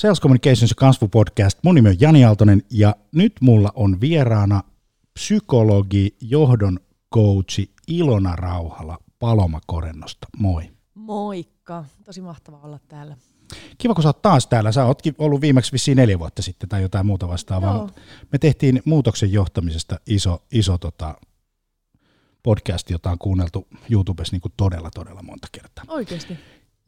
Sales Communications ja kasvupodcast. Mun nimi on Jani Aaltonen ja nyt mulla on vieraana psykologi, johdon coachi Ilona Rauhala Paloma Korennosta. Moi. Moikka, tosi mahtavaa olla täällä. Kiva, kun sä oot taas täällä. Sä ootkin ollut viimeksi vissiin neljä vuotta sitten tai jotain muuta vastaavaa. Joo. Me tehtiin muutoksen johtamisesta iso, iso tota, podcast, jota on kuunneltu YouTubessa niin kuin todella, todella monta kertaa. Oikeasti.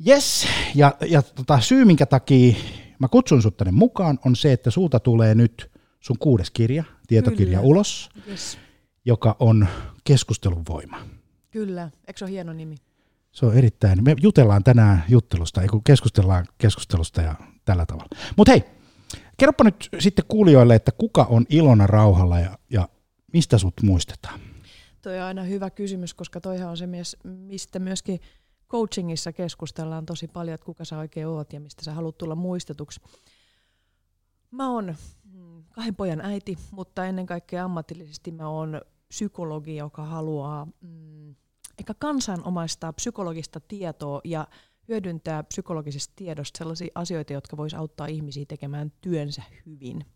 Yes, ja, ja tota, syy minkä takia mä kutsun sut tänne mukaan on se, että sulta tulee nyt sun kuudes kirja, tietokirja Kyllä. ulos, Yes. joka on keskustelun voima. Kyllä, eikö se ole hieno nimi? Se on erittäin, me jutellaan tänään juttelusta, ei kun keskustellaan keskustelusta ja tällä tavalla. Mutta hei, kerropa nyt sitten kuulijoille, että kuka on Ilona Rauhalla ja, ja mistä sut muistetaan? Toi on aina hyvä kysymys, koska toihan on se mies, mistä myöskin coachingissa keskustellaan tosi paljon, että kuka sä oikein oot ja mistä sä haluat tulla muistetuksi. Mä oon mm, kahden pojan äiti, mutta ennen kaikkea ammatillisesti mä oon psykologi, joka haluaa mm, ehkä kansanomaistaa psykologista tietoa ja hyödyntää psykologisesta tiedosta sellaisia asioita, jotka vois auttaa ihmisiä tekemään työnsä hyvin.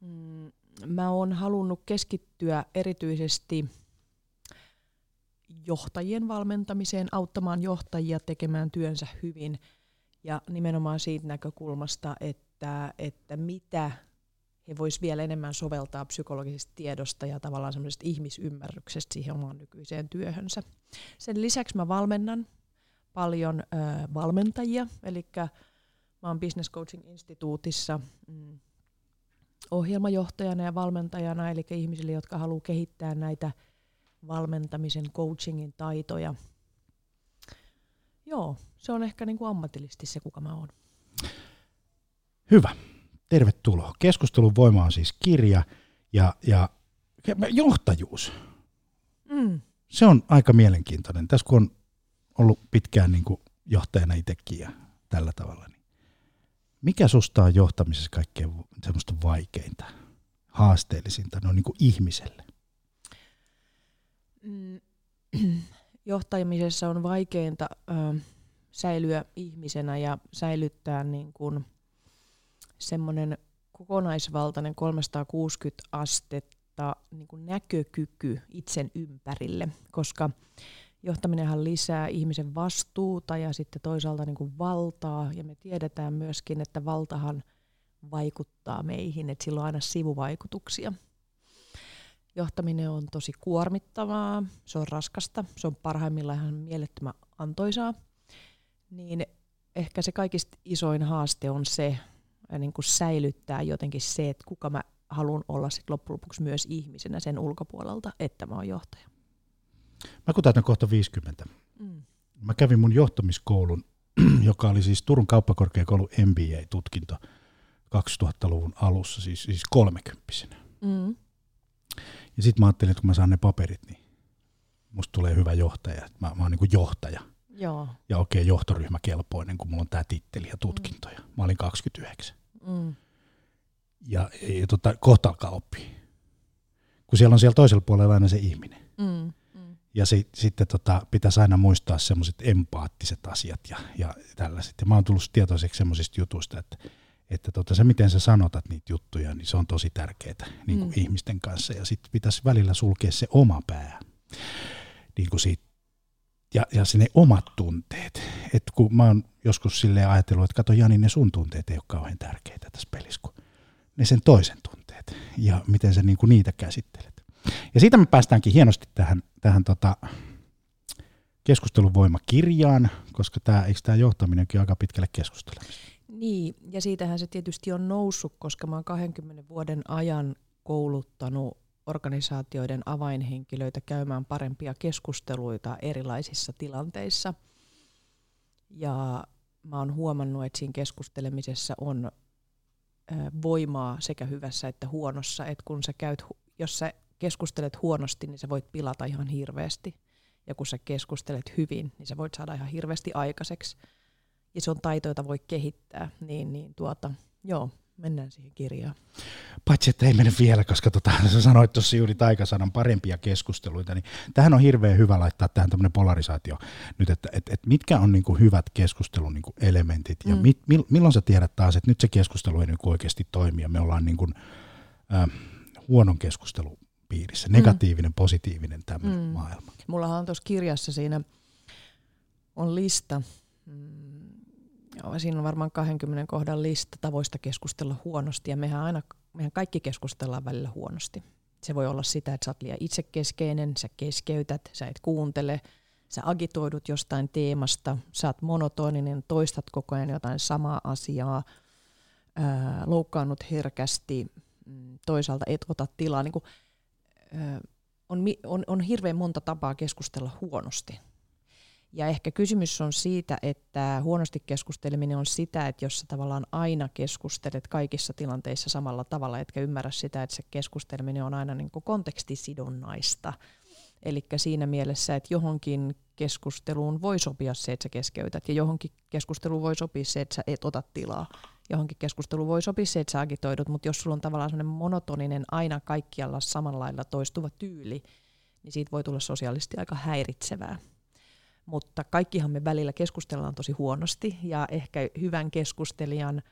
Mm, Mä oon halunnut keskittyä erityisesti johtajien valmentamiseen, auttamaan johtajia tekemään työnsä hyvin ja nimenomaan siitä näkökulmasta, että, että mitä he vois vielä enemmän soveltaa psykologisesta tiedosta ja tavallaan semmoisesta ihmisymmärryksestä siihen omaan nykyiseen työhönsä. Sen lisäksi mä valmennan paljon ö, valmentajia, eli mä oon Business Coaching Instituutissa mm, ohjelmajohtajana ja valmentajana, eli ihmisille, jotka haluaa kehittää näitä valmentamisen, coachingin taitoja. Joo, se on ehkä niin kuin ammatillisesti se, kuka mä oon. Hyvä, tervetuloa. Keskustelun voima on siis kirja ja, ja johtajuus. Mm. Se on aika mielenkiintoinen. Tässä kun on ollut pitkään niin kuin johtajana itsekin ja tällä tavalla, niin mikä susta on johtamisessa kaikkein semmoista vaikeinta, haasteellisinta no niin kuin ihmiselle? Mm. Johtamisessa on vaikeinta ö, säilyä ihmisenä ja säilyttää niin kuin semmoinen kokonaisvaltainen 360 astetta niin kuin näkökyky itsen ympärille, koska johtaminenhan lisää ihmisen vastuuta ja sitten toisaalta niin kuin valtaa, ja me tiedetään myöskin, että valtahan vaikuttaa meihin, että sillä on aina sivuvaikutuksia. Johtaminen on tosi kuormittavaa, se on raskasta, se on parhaimmillaan ihan mielettömän antoisaa, niin ehkä se kaikista isoin haaste on se, niin kuin säilyttää jotenkin se, että kuka mä haluan olla sit loppujen lopuksi myös ihmisenä sen ulkopuolelta, että mä oon johtaja. Mä kun täytän kohta 50. Mm. Mä kävin mun johtamiskoulun, joka oli siis Turun kauppakorkeakoulun MBA-tutkinto 2000-luvun alussa, siis, siis kolmekymppisenä. Mm. Ja sitten mä ajattelin, että kun mä saan ne paperit, niin musta tulee hyvä johtaja. Mä, mä oon niin kuin johtaja Joo. ja oikein johtoryhmäkelpoinen, kun mulla on tää titteli ja tutkintoja. Mä olin 29. Mm. Ja, ja tota, kohta alkaa oppia. Kun siellä on siellä toisella puolella aina se ihminen. Mm. Mm. Ja si, sitten tota, pitäisi aina muistaa semmoiset empaattiset asiat ja, ja tällaiset. Ja mä oon tullut tietoiseksi semmoisista jutuista, että, että tota, se miten sä sanotat niitä juttuja, niin se on tosi tärkeää niin kuin Mm. ihmisten kanssa. Ja sitten pitäisi välillä sulkea se oma pää. Niin kuin siitä, ja, ja se ne omat tunteet. Et kun mä oon joskus silleen ajatellut, että kato Jani, ne sun tunteet ei ole kauhean tärkeitä tässä pelissä, kun ne sen toisen tunteet ja miten sä niin kuin niitä käsittelet. Ja siitä me päästäänkin hienosti tähän, tähän tota keskustelun voimakirjaan, koska tämä, eikö tämä johtaminenkin aika pitkälle keskustelemista? Niin, ja siitähän se tietysti on noussut, koska mä oon 20 vuoden ajan kouluttanut organisaatioiden avainhenkilöitä käymään parempia keskusteluita erilaisissa tilanteissa. Ja mä oon huomannut, että siinä keskustelemisessa on voimaa sekä hyvässä että huonossa. Että kun sä käyt, jos sä keskustelet huonosti, niin sä voit pilata ihan hirveästi. Ja kun sä keskustelet hyvin, niin sä voit saada ihan hirveästi aikaiseksi. Ja se on taito, jota voi kehittää. Niin, niin tuota, joo, mennään siihen kirjaan. Paitsi, että ei mene vielä, koska tota, sä sanoit tuossa juuri taikasanan parempia keskusteluita, niin tähän on hirveän hyvä laittaa tähän tämmöinen polarisaatio nyt, että et, et mitkä on niinku hyvät keskustelun niinku elementit ja mm. mit, mil, milloin sä tiedät taas, että nyt se keskustelu ei niinku oikeasti toimi ja me ollaan niinku, äh, huonon keskustelun piirissä, negatiivinen, mm. positiivinen tämmöinen mm. maailma. Mullahan on tuossa kirjassa siinä on lista, mm, joo, siinä on varmaan 20 kohdan lista tavoista keskustella huonosti ja mehän aina, mehän kaikki keskustellaan välillä huonosti. Se voi olla sitä, että sä oot liian itsekeskeinen, sä keskeytät, sä et kuuntele, sä agitoidut jostain teemasta, sä oot monotoninen, toistat koko ajan jotain samaa asiaa, ää, loukkaannut herkästi, mm, toisaalta et ota tilaa. Niin kuin, ää, on, on, on hirveän monta tapaa keskustella huonosti. Ja ehkä kysymys on siitä, että huonosti keskusteleminen on sitä, että jos sä tavallaan aina keskustelet kaikissa tilanteissa samalla tavalla, etkä ymmärrä sitä, että se keskusteleminen on aina niin kontekstisidonnaista. Eli siinä mielessä, että johonkin keskusteluun voi sopia se, että sä keskeytät, ja johonkin keskusteluun voi sopia se, että sä et ota tilaa. Johonkin keskusteluun voi sopia se, että sä agitoidut, mutta jos sulla on tavallaan sellainen monotoninen, aina kaikkialla samanlailla toistuva tyyli, niin siitä voi tulla sosiaalisesti aika häiritsevää mutta kaikkihan me välillä keskustellaan tosi huonosti ja ehkä hyvän keskustelijan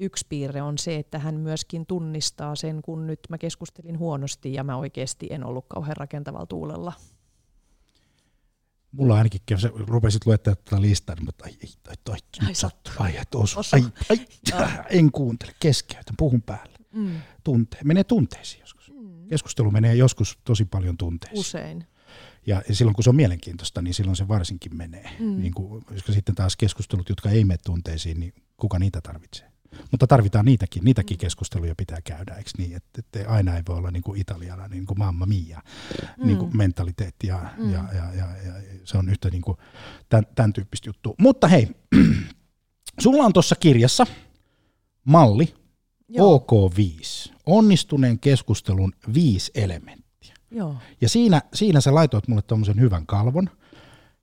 yksi piirre on se, että hän myöskin tunnistaa sen, kun nyt mä keskustelin huonosti ja mä oikeasti en ollut kauhean rakentavalla tuulella. Mulla ainakin, kun sä rupesit luettaa tätä listaa, niin mutta ai, ai, ai, ai, sattu. ai, ai, osu, ai, ai, ai, en kuuntele, keskeytän, puhun päälle. Mm. Tunte, menee tunteisiin joskus. Mm. Keskustelu menee joskus tosi paljon tunteisiin. Usein. Ja silloin kun se on mielenkiintoista, niin silloin se varsinkin menee. Mm. Niin kuin, koska sitten taas keskustelut, jotka ei mene tunteisiin, niin kuka niitä tarvitsee? Mutta tarvitaan niitäkin, niitäkin mm. keskusteluja pitää käydä, eikö niin? Että, että aina ei voi olla niin kuin italiana, niin kuin mamma mia, mm. niin kuin mentaliteetti ja, mm. ja, ja, ja, ja, se on yhtä niin kuin tämän, tämän tyyppistä juttua. Mutta hei, sulla on tuossa kirjassa malli Joo. OK5, onnistuneen keskustelun viisi elementtiä. Joo. Ja siinä, siinä sä laitoit mulle tuommoisen hyvän kalvon,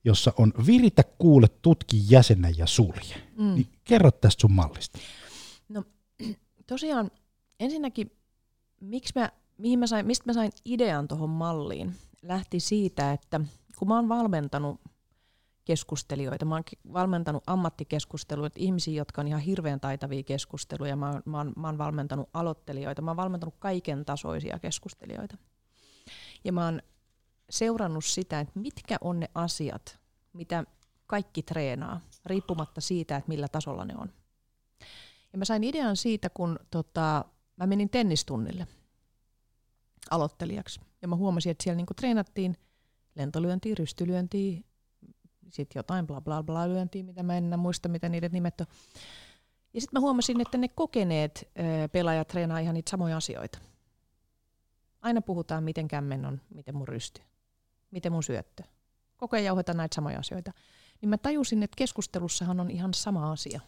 jossa on viritä, kuule, tutki, jäsennä ja sulje. Mm. Niin kerro tästä sun mallista. No tosiaan ensinnäkin, miksi mä, mihin mä sain, mistä mä sain idean tuohon malliin, lähti siitä, että kun mä oon valmentanut keskustelijoita. Mä oon valmentanut ammattikeskusteluita, ihmisiä, jotka on ihan hirveän taitavia keskusteluja. Mä oon, mä, oon, mä oon valmentanut aloittelijoita. Mä oon valmentanut kaiken tasoisia keskustelijoita. Ja mä oon seurannut sitä, että mitkä on ne asiat, mitä kaikki treenaa, riippumatta siitä, että millä tasolla ne on. Ja mä sain idean siitä, kun tota, mä menin tennistunnille aloittelijaksi. Ja mä huomasin, että siellä niinku treenattiin lentolyöntiä, rystylyöntiä, sitten jotain bla bla bla lyöntiä, mitä mä en muista, mitä niiden nimet on. Ja sitten mä huomasin, että ne kokeneet pelaajat treenaa ihan niitä samoja asioita aina puhutaan, miten kämmen on, miten mun rysty, miten mun syöttö. Koko ajan jauhetaan näitä samoja asioita. Niin mä tajusin, että keskustelussahan on ihan sama asia.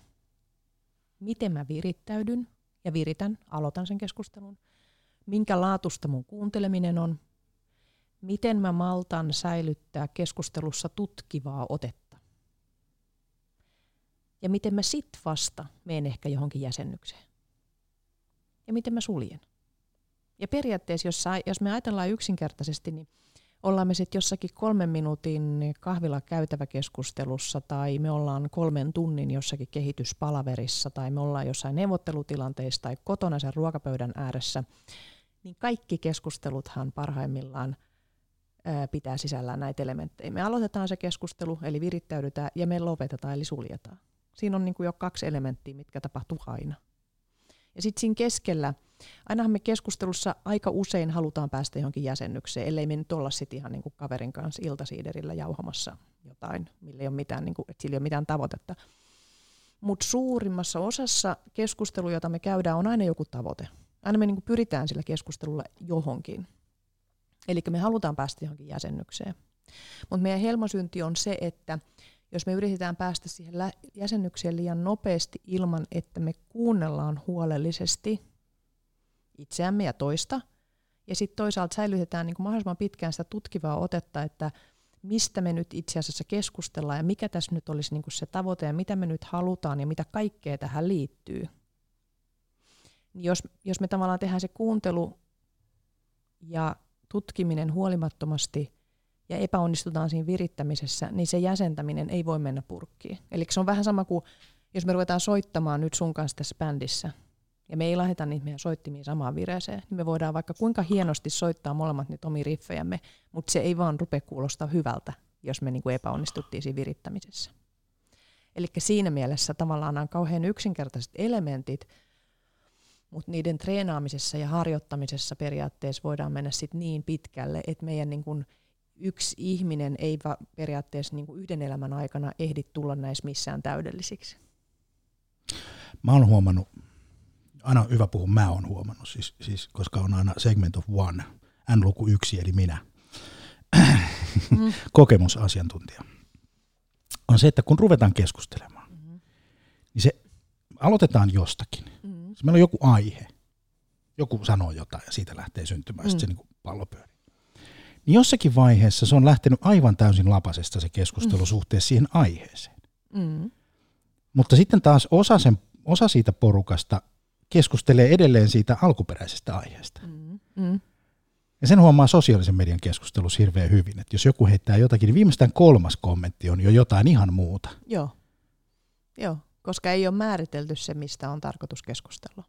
Miten mä virittäydyn ja viritän, aloitan sen keskustelun. Minkä laatusta mun kuunteleminen on. Miten mä maltan säilyttää keskustelussa tutkivaa otetta. Ja miten mä sit vasta menen ehkä johonkin jäsennykseen. Ja miten mä suljen. Ja periaatteessa, jos, jos me ajatellaan yksinkertaisesti, niin ollaan me sitten jossakin kolmen minuutin kahvilla käytäväkeskustelussa tai me ollaan kolmen tunnin jossakin kehityspalaverissa tai me ollaan jossain neuvottelutilanteissa tai kotona sen ruokapöydän ääressä, niin kaikki keskusteluthan parhaimmillaan pitää sisällään näitä elementtejä. Me aloitetaan se keskustelu, eli virittäydytään, ja me lopetetaan, eli suljetaan. Siinä on niin kuin jo kaksi elementtiä, mitkä tapahtuu aina. Ja sitten siinä keskellä – ainahan me keskustelussa aika usein halutaan päästä johonkin jäsennykseen, ellei me nyt olla sitten ihan niin kuin kaverin kanssa iltasiiderillä jauhamassa jotain, millä ei ole mitään, niin kuin, että sillä ei ole mitään tavoitetta. Mutta suurimmassa osassa keskustelua, jota me käydään, on aina joku tavoite. Aina me niin kuin pyritään sillä keskustelulla johonkin. Eli me halutaan päästä johonkin jäsennykseen. Mutta meidän helmasynti on se, että jos me yritetään päästä siihen jäsennykseen liian nopeasti ilman, että me kuunnellaan huolellisesti itseämme ja toista. Ja sitten toisaalta säilytetään niin mahdollisimman pitkään sitä tutkivaa otetta, että mistä me nyt itse asiassa keskustellaan ja mikä tässä nyt olisi niin se tavoite ja mitä me nyt halutaan ja mitä kaikkea tähän liittyy. Niin jos, jos me tavallaan tehdään se kuuntelu ja tutkiminen huolimattomasti ja epäonnistutaan siinä virittämisessä, niin se jäsentäminen ei voi mennä purkkiin. Eli se on vähän sama kuin, jos me ruvetaan soittamaan nyt sun kanssa tässä bändissä, ja me ei laiteta niitä meidän soittimiin samaan vireeseen, niin me voidaan vaikka kuinka hienosti soittaa molemmat niitä omia riffejämme, mutta se ei vaan rupea kuulostaa hyvältä, jos me niinku epäonnistuttiin siinä virittämisessä. Eli siinä mielessä tavallaan nämä on kauhean yksinkertaiset elementit, mutta niiden treenaamisessa ja harjoittamisessa periaatteessa voidaan mennä sit niin pitkälle, että meidän niin kun yksi ihminen ei va- periaatteessa niin yhden elämän aikana ehdi tulla näissä missään täydellisiksi. Mä oon huomannut, aina on hyvä puhua, mä oon huomannut, siis, siis, koska on aina segment of one, n-luku yksi eli minä, mm. kokemusasiantuntija, on se, että kun ruvetaan keskustelemaan, mm-hmm. niin se aloitetaan jostakin. Mm-hmm. Meillä on joku aihe, joku sanoo jotain ja siitä lähtee syntymään, mm-hmm. sitten se niin pallo pyörii. Niin jossakin vaiheessa se on lähtenyt aivan täysin lapasesta se keskustelu mm. suhteessa siihen aiheeseen. Mm. Mutta sitten taas osa, sen, osa siitä porukasta keskustelee edelleen siitä alkuperäisestä aiheesta. Mm. Mm. Ja sen huomaa sosiaalisen median keskustelussa hirveän hyvin, että jos joku heittää jotakin, niin viimeistään kolmas kommentti on jo jotain ihan muuta. Joo, Joo. koska ei ole määritelty se, mistä on tarkoitus keskustella.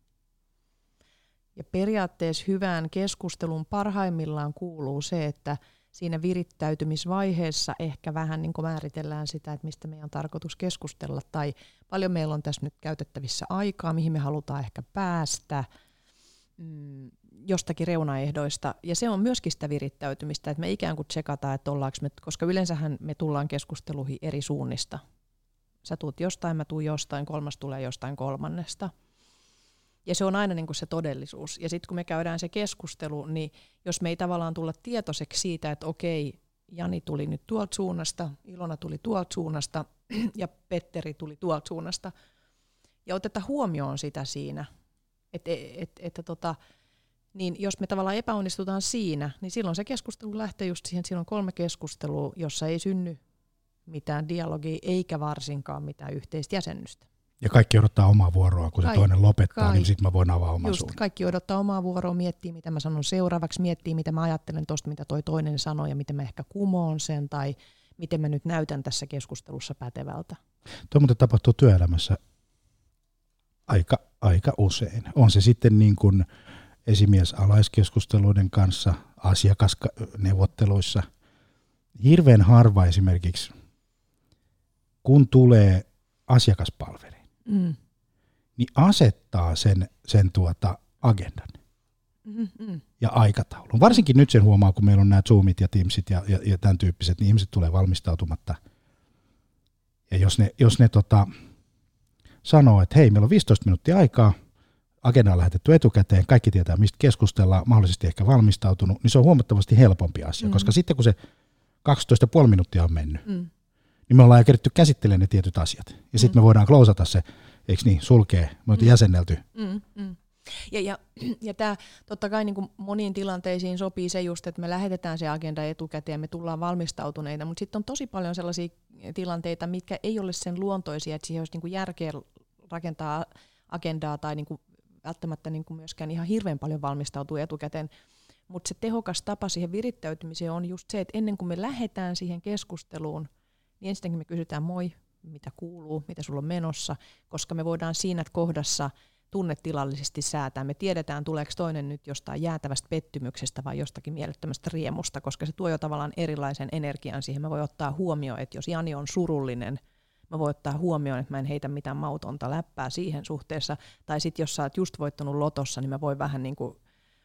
Ja periaatteessa hyvään keskustelun parhaimmillaan kuuluu se, että siinä virittäytymisvaiheessa ehkä vähän niin määritellään sitä, että mistä meidän on tarkoitus keskustella, tai paljon meillä on tässä nyt käytettävissä aikaa, mihin me halutaan ehkä päästä, mm, jostakin reunaehdoista. Ja se on myöskin sitä virittäytymistä, että me ikään kuin tsekataan, että ollaanko me, koska yleensähän me tullaan keskusteluihin eri suunnista. Sä tuut jostain, mä tuun jostain, kolmas tulee jostain kolmannesta – ja se on aina niin kuin se todellisuus. Ja sitten kun me käydään se keskustelu, niin jos me ei tavallaan tulla tietoiseksi siitä, että okei, Jani tuli nyt tuolta suunnasta, Ilona tuli tuolta suunnasta ja Petteri tuli tuolta suunnasta, ja oteta huomioon sitä siinä, että et, et, tota, niin jos me tavallaan epäonnistutaan siinä, niin silloin se keskustelu lähtee just siihen, siinä on kolme keskustelua, jossa ei synny mitään dialogia eikä varsinkaan mitään yhteistä jäsennystä. Ja kaikki odottaa omaa vuoroa, kun se Kaik- toinen lopettaa, niin Kaik- niin sitten mä voin avaa oman Just, suun. kaikki odottaa omaa vuoroa, miettii mitä mä sanon seuraavaksi, miettii mitä mä ajattelen tuosta, mitä toi toinen sanoi ja miten mä ehkä kumoon sen tai miten mä nyt näytän tässä keskustelussa pätevältä. Tuo muuten tapahtuu työelämässä aika, aika usein. On se sitten niin kuin esimies-alaiskeskusteluiden kanssa, asiakasneuvotteluissa. Hirveän harva esimerkiksi, kun tulee asiakaspalveli, mm. niin asettaa sen, sen tuota agendan mm-hmm. ja aikataulun. Varsinkin nyt sen huomaa, kun meillä on nämä Zoomit ja Teamsit ja, ja, ja tämän tyyppiset, niin ihmiset tulee valmistautumatta. Ja jos ne, jos ne tota, sanoo, että hei, meillä on 15 minuuttia aikaa, agenda on lähetetty etukäteen, kaikki tietää, mistä keskustellaan, mahdollisesti ehkä valmistautunut, niin se on huomattavasti helpompi asia, mm. koska sitten kun se 12,5 minuuttia on mennyt, mm niin me ollaan jo keritty käsittelemään ne tietyt asiat. Ja mm. sitten me voidaan klousata se, eikö niin, sulkee, me mm. jäsennelty. Mm, mm. Ja, ja, ja tämä totta kai niin kuin moniin tilanteisiin sopii se just, että me lähetetään se agenda etukäteen me tullaan valmistautuneita, mutta sitten on tosi paljon sellaisia tilanteita, mitkä ei ole sen luontoisia, että siihen olisi niin kuin järkeä rakentaa agendaa tai niin kuin välttämättä niin kuin myöskään ihan hirveän paljon valmistautuu etukäteen. Mutta se tehokas tapa siihen virittäytymiseen on just se, että ennen kuin me lähdetään siihen keskusteluun, niin ensinnäkin me kysytään moi, mitä kuuluu, mitä sulla on menossa, koska me voidaan siinä kohdassa tunnetilallisesti säätää. Me tiedetään, tuleeko toinen nyt jostain jäätävästä pettymyksestä vai jostakin mielettömästä riemusta, koska se tuo jo tavallaan erilaisen energian siihen. Mä voin ottaa huomioon, että jos Jani on surullinen, mä voin ottaa huomioon, että mä en heitä mitään mautonta läppää siihen suhteessa. Tai sitten jos sä oot just voittanut lotossa, niin mä voin vähän niin kuin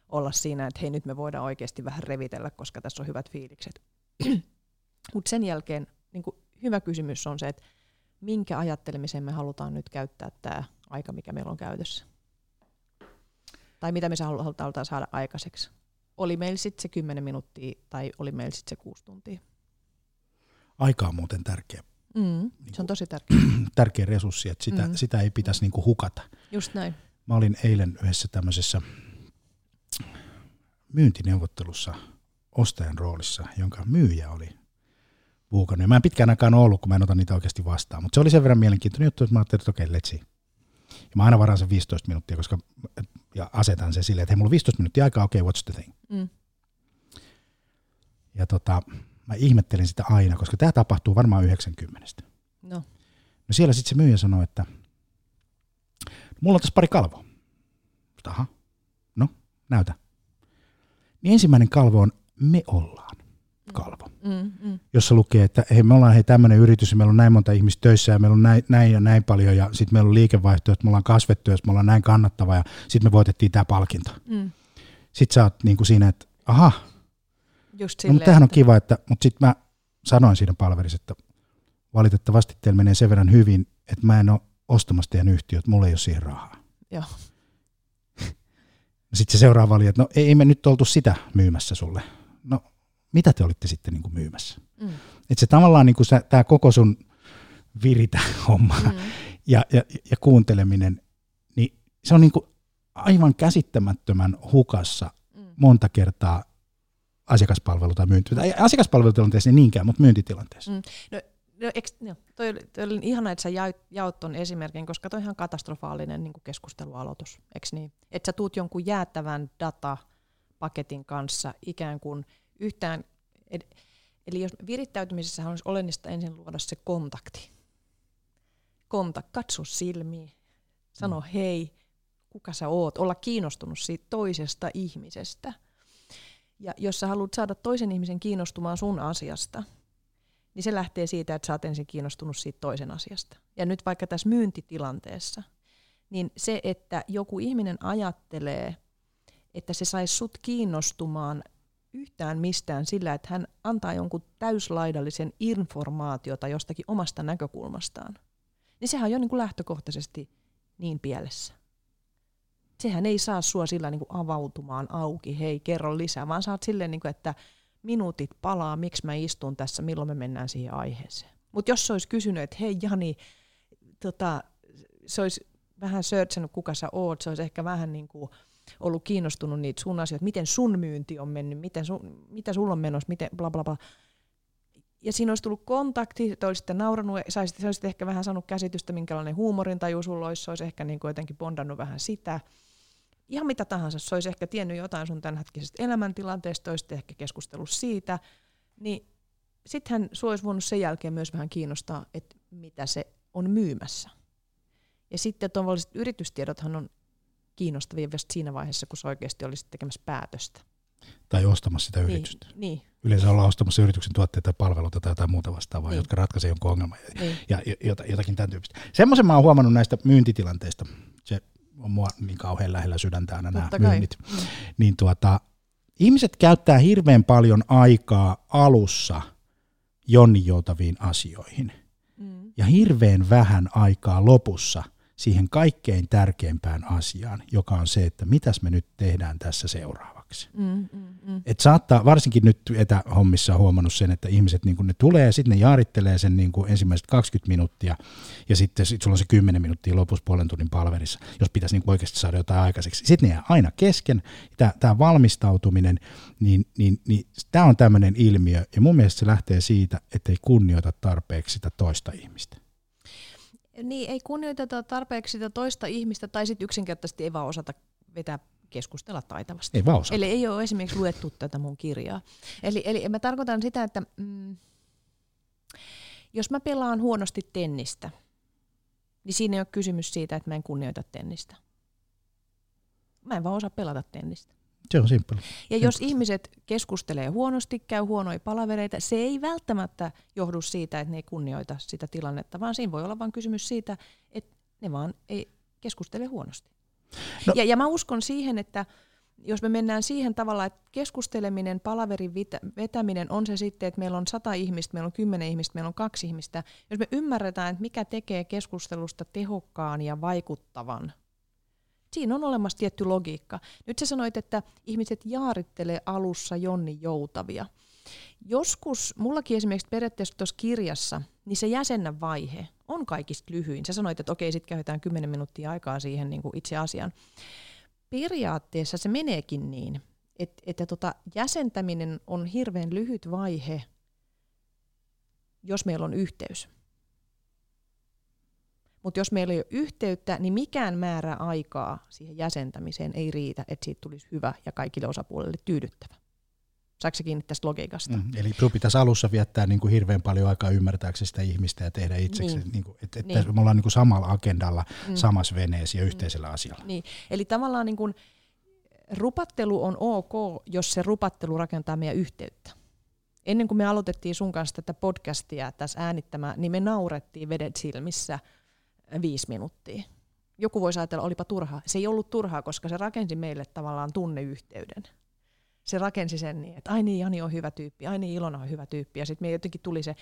olla siinä, että hei nyt me voidaan oikeasti vähän revitellä, koska tässä on hyvät fiilikset. Mutta sen jälkeen niin kuin hyvä kysymys on se, että minkä ajattelemiseen me halutaan nyt käyttää tämä aika, mikä meillä on käytössä. Tai mitä me halutaan saada aikaiseksi. Oli meillä sitten se 10 minuuttia tai oli meillä sitten se 6 tuntia. Aika on muuten tärkeä. Mm, niin se on tosi tärkeä. tärkeä resurssi, että sitä, mm. sitä ei pitäisi mm. niinku hukata. Just näin. Mä olin eilen yhdessä tämmöisessä myyntineuvottelussa ostajan roolissa, jonka myyjä oli buukannut. Ja mä en pitkään aikaan ollut, kun mä en ota niitä oikeasti vastaan. Mutta se oli sen verran mielenkiintoinen juttu, että mä ajattelin, että okei, okay, let's see. Ja mä aina varaan sen 15 minuuttia, koska ja asetan sen silleen, että hei, mulla on 15 minuuttia aikaa, okei, okay, what's the thing? Mm. Ja tota, mä ihmettelin sitä aina, koska tämä tapahtuu varmaan 90. No. No siellä sitten se myyjä sanoi, että mulla on tässä pari kalvoa. Aha, no näytä. Niin ensimmäinen kalvo on me ollaan kalvo, Mm, mm. jossa lukee, että hei, me ollaan hei tämmöinen yritys ja meillä on näin monta ihmistä töissä ja meillä on näin, näin ja näin paljon ja sitten meillä on liikevaihto, että me ollaan kasvettu ja me ollaan näin kannattava ja sitten me voitettiin tämä palkinto. Mm. Sitten sä oot niin kuin siinä, että aha, Just no, silleen, mutta tämähän on kiva, että, mutta sitten mä sanoin siinä palverissa, että valitettavasti teillä menee sen verran hyvin, että mä en ole ostamassa teidän yhtiöt, mulla ei ole siihen rahaa. Joo. Sitten se seuraava oli, että no ei me nyt oltu sitä myymässä sulle. No mitä te olitte sitten niin kuin myymässä? Mm. Että se tavallaan niin kuin tämä koko sun viritä homma Mm. ja, ja, ja kuunteleminen, niin se on niin kuin aivan käsittämättömän hukassa Mm. monta kertaa asiakaspalvelu tai myynti. Tai asiakaspalvelutilanteessa ei niinkään, mutta myyntitilanteessa. Mm. No, eks, no, toi, oli, toi oli ihana, että sä jaoit, jaot ton esimerkin, koska toi on ihan katastrofaalinen niin keskustelualoitus, eikö niin? Että sä tuut jonkun jäätävän datapaketin kanssa ikään kuin yhtään, eli jos virittäytymisessä olisi olennaista ensin luoda se kontakti. Kontakti, katso silmiin, sano Mm. hei, kuka sä oot, olla kiinnostunut siitä toisesta ihmisestä. Ja jos sä haluat saada toisen ihmisen kiinnostumaan sun asiasta, niin se lähtee siitä, että sä oot ensin kiinnostunut siitä toisen asiasta. Ja nyt vaikka tässä myyntitilanteessa, niin se, että joku ihminen ajattelee, että se saisi sut kiinnostumaan yhtään mistään sillä, että hän antaa jonkun täyslaidallisen informaatiota jostakin omasta näkökulmastaan, niin sehän on jo niin kuin lähtökohtaisesti niin pielessä. Sehän ei saa sua sillä niin kuin avautumaan auki, hei kerro lisää, vaan saat silleen, niin kuin, että minuutit palaa, miksi mä istun tässä, milloin me mennään siihen aiheeseen. Mutta jos se olisi kysynyt, että hei Jani, tota, se olisi vähän searchannut, kuka sä oot, se olisi ehkä vähän niin kuin ollut kiinnostunut niitä sun asioita, miten sun myynti on mennyt, miten sun, mitä sulla on menossa, miten bla bla bla. Ja siinä olisi tullut kontakti, te olisitte nauranut, saisit, sä olisit ehkä vähän saanut käsitystä, minkälainen huumorintaju sulla olisi, se olisi ehkä niin jotenkin bondannut vähän sitä. Ihan mitä tahansa, se olisi ehkä tiennyt jotain sun tämänhetkisestä elämäntilanteesta, olisitte ehkä keskustellut siitä, niin sittenhän sua olisi voinut sen jälkeen myös vähän kiinnostaa, että mitä se on myymässä. Ja sitten tuollaiset yritystiedothan on kiinnostavia vasta siinä vaiheessa, kun sä oikeasti olisit tekemässä päätöstä. Tai ostamassa sitä yritystä. Niin, niin, Yleensä ollaan ostamassa yrityksen tuotteita tai palveluita tai jotain muuta vastaavaa, Niin. jotka ratkaisee jonkun ongelman niin. ja jota- jotakin tämän tyyppistä. Semmoisen mä oon huomannut näistä myyntitilanteista. Se on mua niin kauhean lähellä sydäntä aina nämä kai. myynnit. Mm. Niin tuota, ihmiset käyttää hirveän paljon aikaa alussa jonninjoutaviin asioihin Mm. ja hirveän vähän aikaa lopussa siihen kaikkein tärkeimpään asiaan, joka on se, että mitäs me nyt tehdään tässä seuraavaksi. Mm, mm, mm. Et saattaa, varsinkin nyt etähommissa on huomannut sen, että ihmiset niin kun ne tulee ja sitten ne jaarittelee sen niin ensimmäiset 20 minuuttia ja sitten sit sulla on se 10 minuuttia lopussa puolen tunnin palverissa, jos pitäisi niin oikeasti saada jotain aikaiseksi. Sitten ne jää aina kesken. Tämä valmistautuminen, niin, niin, niin tämä on tämmöinen ilmiö ja mun mielestä se lähtee siitä, että ei kunnioita tarpeeksi sitä toista ihmistä. Niin, ei kunnioiteta tarpeeksi sitä toista ihmistä, tai sitten yksinkertaisesti ei vaan osata vetää keskustella taitavasti. Ei vaan osaa. Eli ei ole esimerkiksi luettu tätä mun kirjaa. Eli, eli mä tarkoitan sitä, että mm, jos mä pelaan huonosti tennistä, niin siinä ei ole kysymys siitä, että mä en kunnioita tennistä. Mä en vaan osaa pelata tennistä. Se on simppeli. Ja jos ihmiset keskustelee huonosti, käy huonoja palavereita, se ei välttämättä johdu siitä, että ne ei kunnioita sitä tilannetta, vaan siinä voi olla vain kysymys siitä, että ne vaan ei keskustele huonosti. No-. Ja, ja mä uskon siihen, että jos me mennään siihen tavalla, että keskusteleminen, palaverin vetäminen on se sitten, että meillä on sata ihmistä, meillä on kymmenen ihmistä, meillä on kaksi ihmistä. Jos me ymmärretään, että mikä tekee keskustelusta tehokkaan ja vaikuttavan, siinä on olemassa tietty logiikka. Nyt sä sanoit, että ihmiset jaarittelee alussa jonni joutavia. Joskus, mullakin esimerkiksi periaatteessa tuossa kirjassa, niin se jäsennä vaihe on kaikista lyhyin. Sä sanoit, että okei, sitten käytetään 10 minuuttia aikaa siihen niin kuin itse asiaan. Periaatteessa se meneekin niin, että, että tota, jäsentäminen on hirveän lyhyt vaihe, jos meillä on yhteys. Mutta jos meillä ei ole yhteyttä, niin mikään määrä aikaa siihen jäsentämiseen ei riitä, että siitä tulisi hyvä ja kaikille osapuolille tyydyttävä. Saatko kiinni tästä logiikasta? Mm, eli sinun pitäisi alussa viettää niin kuin hirveän paljon aikaa ymmärtääksesi sitä ihmistä ja tehdä itseksi, niin. Niin kuin, että, että niin. me ollaan niin kuin samalla agendalla, mm. samassa veneessä ja yhteisellä mm. asialla. Niin. Eli tavallaan niin kuin, rupattelu on ok, jos se rupattelu rakentaa meidän yhteyttä. Ennen kuin me aloitettiin sun kanssa tätä podcastia tässä äänittämään, niin me naurettiin vedet silmissä viisi minuuttia. Joku voisi ajatella, olipa turhaa. Se ei ollut turhaa, koska se rakensi meille tavallaan tunneyhteyden se rakensi sen niin, että ai niin, Jani on hyvä tyyppi, ai niin, Ilona on hyvä tyyppi. Ja sitten me jotenkin tuli se,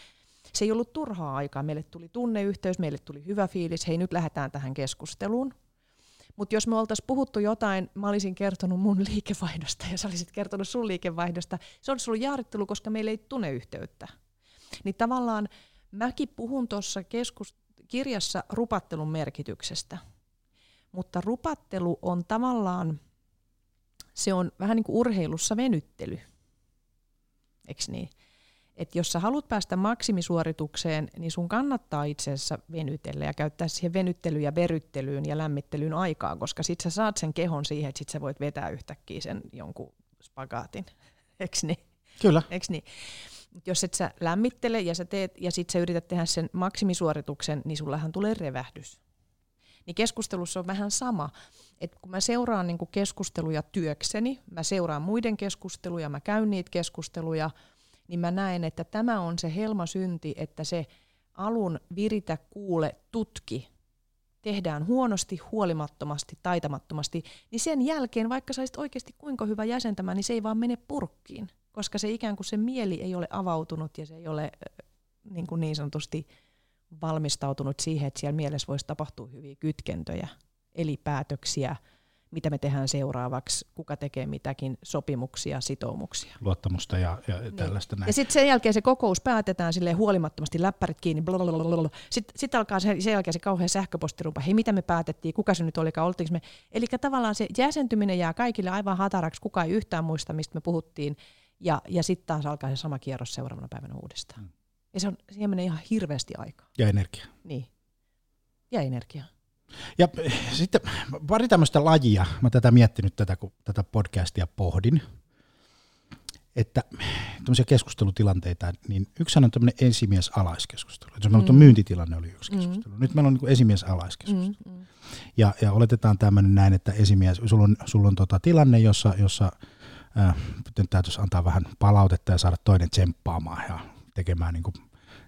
se ei ollut turhaa aikaa, meille tuli tunneyhteys, meille tuli hyvä fiilis, hei nyt lähdetään tähän keskusteluun. Mutta jos me oltaisiin puhuttu jotain, mä olisin kertonut mun liikevaihdosta ja sä olisit kertonut sun liikevaihdosta, se olisi ollut jaarittelu, koska meillä ei tunneyhteyttä. Niin tavallaan mäkin puhun tuossa kirjassa rupattelun merkityksestä. Mutta rupattelu on tavallaan se on vähän niin kuin urheilussa venyttely. Eikö niin? Et jos sä haluat päästä maksimisuoritukseen, niin sun kannattaa itse asiassa venytellä ja käyttää siihen venyttelyyn ja veryttelyyn ja lämmittelyyn aikaa, koska sit sä saat sen kehon siihen, että sit sä voit vetää yhtäkkiä sen jonkun spagaatin. Eikö niin? Kyllä. Eikö niin? Jos et sä lämmittele ja sä teet ja sit sä yrität tehdä sen maksimisuorituksen, niin sullahan tulee revähdys. Niin keskustelussa on vähän sama että kun mä seuraan niin keskusteluja työkseni, mä seuraan muiden keskusteluja, mä käyn niitä keskusteluja, niin mä näen, että tämä on se helmasynti, että se alun viritä, kuule, tutki, tehdään huonosti, huolimattomasti, taitamattomasti, niin sen jälkeen, vaikka saisit oikeasti kuinka hyvä jäsentämään, niin se ei vaan mene purkkiin, koska se ikään kuin se mieli ei ole avautunut ja se ei ole niin, kuin niin sanotusti valmistautunut siihen, että siellä mielessä voisi tapahtua hyviä kytkentöjä eli päätöksiä, mitä me tehdään seuraavaksi, kuka tekee mitäkin, sopimuksia, sitoumuksia. Luottamusta ja, ja niin. tällaista näin. Ja sitten sen jälkeen se kokous päätetään sille huolimattomasti, läppärit kiinni, sitten sit alkaa sen, sen jälkeen se kauhean sähköpostirumpa, hei mitä me päätettiin, kuka se nyt oli, oltiinko me. Eli tavallaan se jäsentyminen jää kaikille aivan hataraksi, kuka ei yhtään muista, mistä me puhuttiin, ja, ja sitten taas alkaa se sama kierros seuraavana päivänä uudestaan. Mm. Ja se on, siihen menee ihan hirveästi aikaa. Ja energia. Niin. Ja energia. Ja eh, sitten pari tämmöistä lajia, mä tätä miettinyt tätä, kun tätä podcastia pohdin, että tämmöisiä keskustelutilanteita, niin yksi on tämmöinen esimies-alaiskeskustelu. Jos meillä mm. myyntitilanne oli yksi mm. keskustelu. Nyt meillä on niin esimies-alaiskeskustelu. Mm. Mm. Ja, ja oletetaan tämmöinen näin, että esimies, sulla on, sulla on tota tilanne, jossa, jossa äh, täytyisi antaa vähän palautetta ja saada toinen tsemppaamaan ja tekemään niin kuin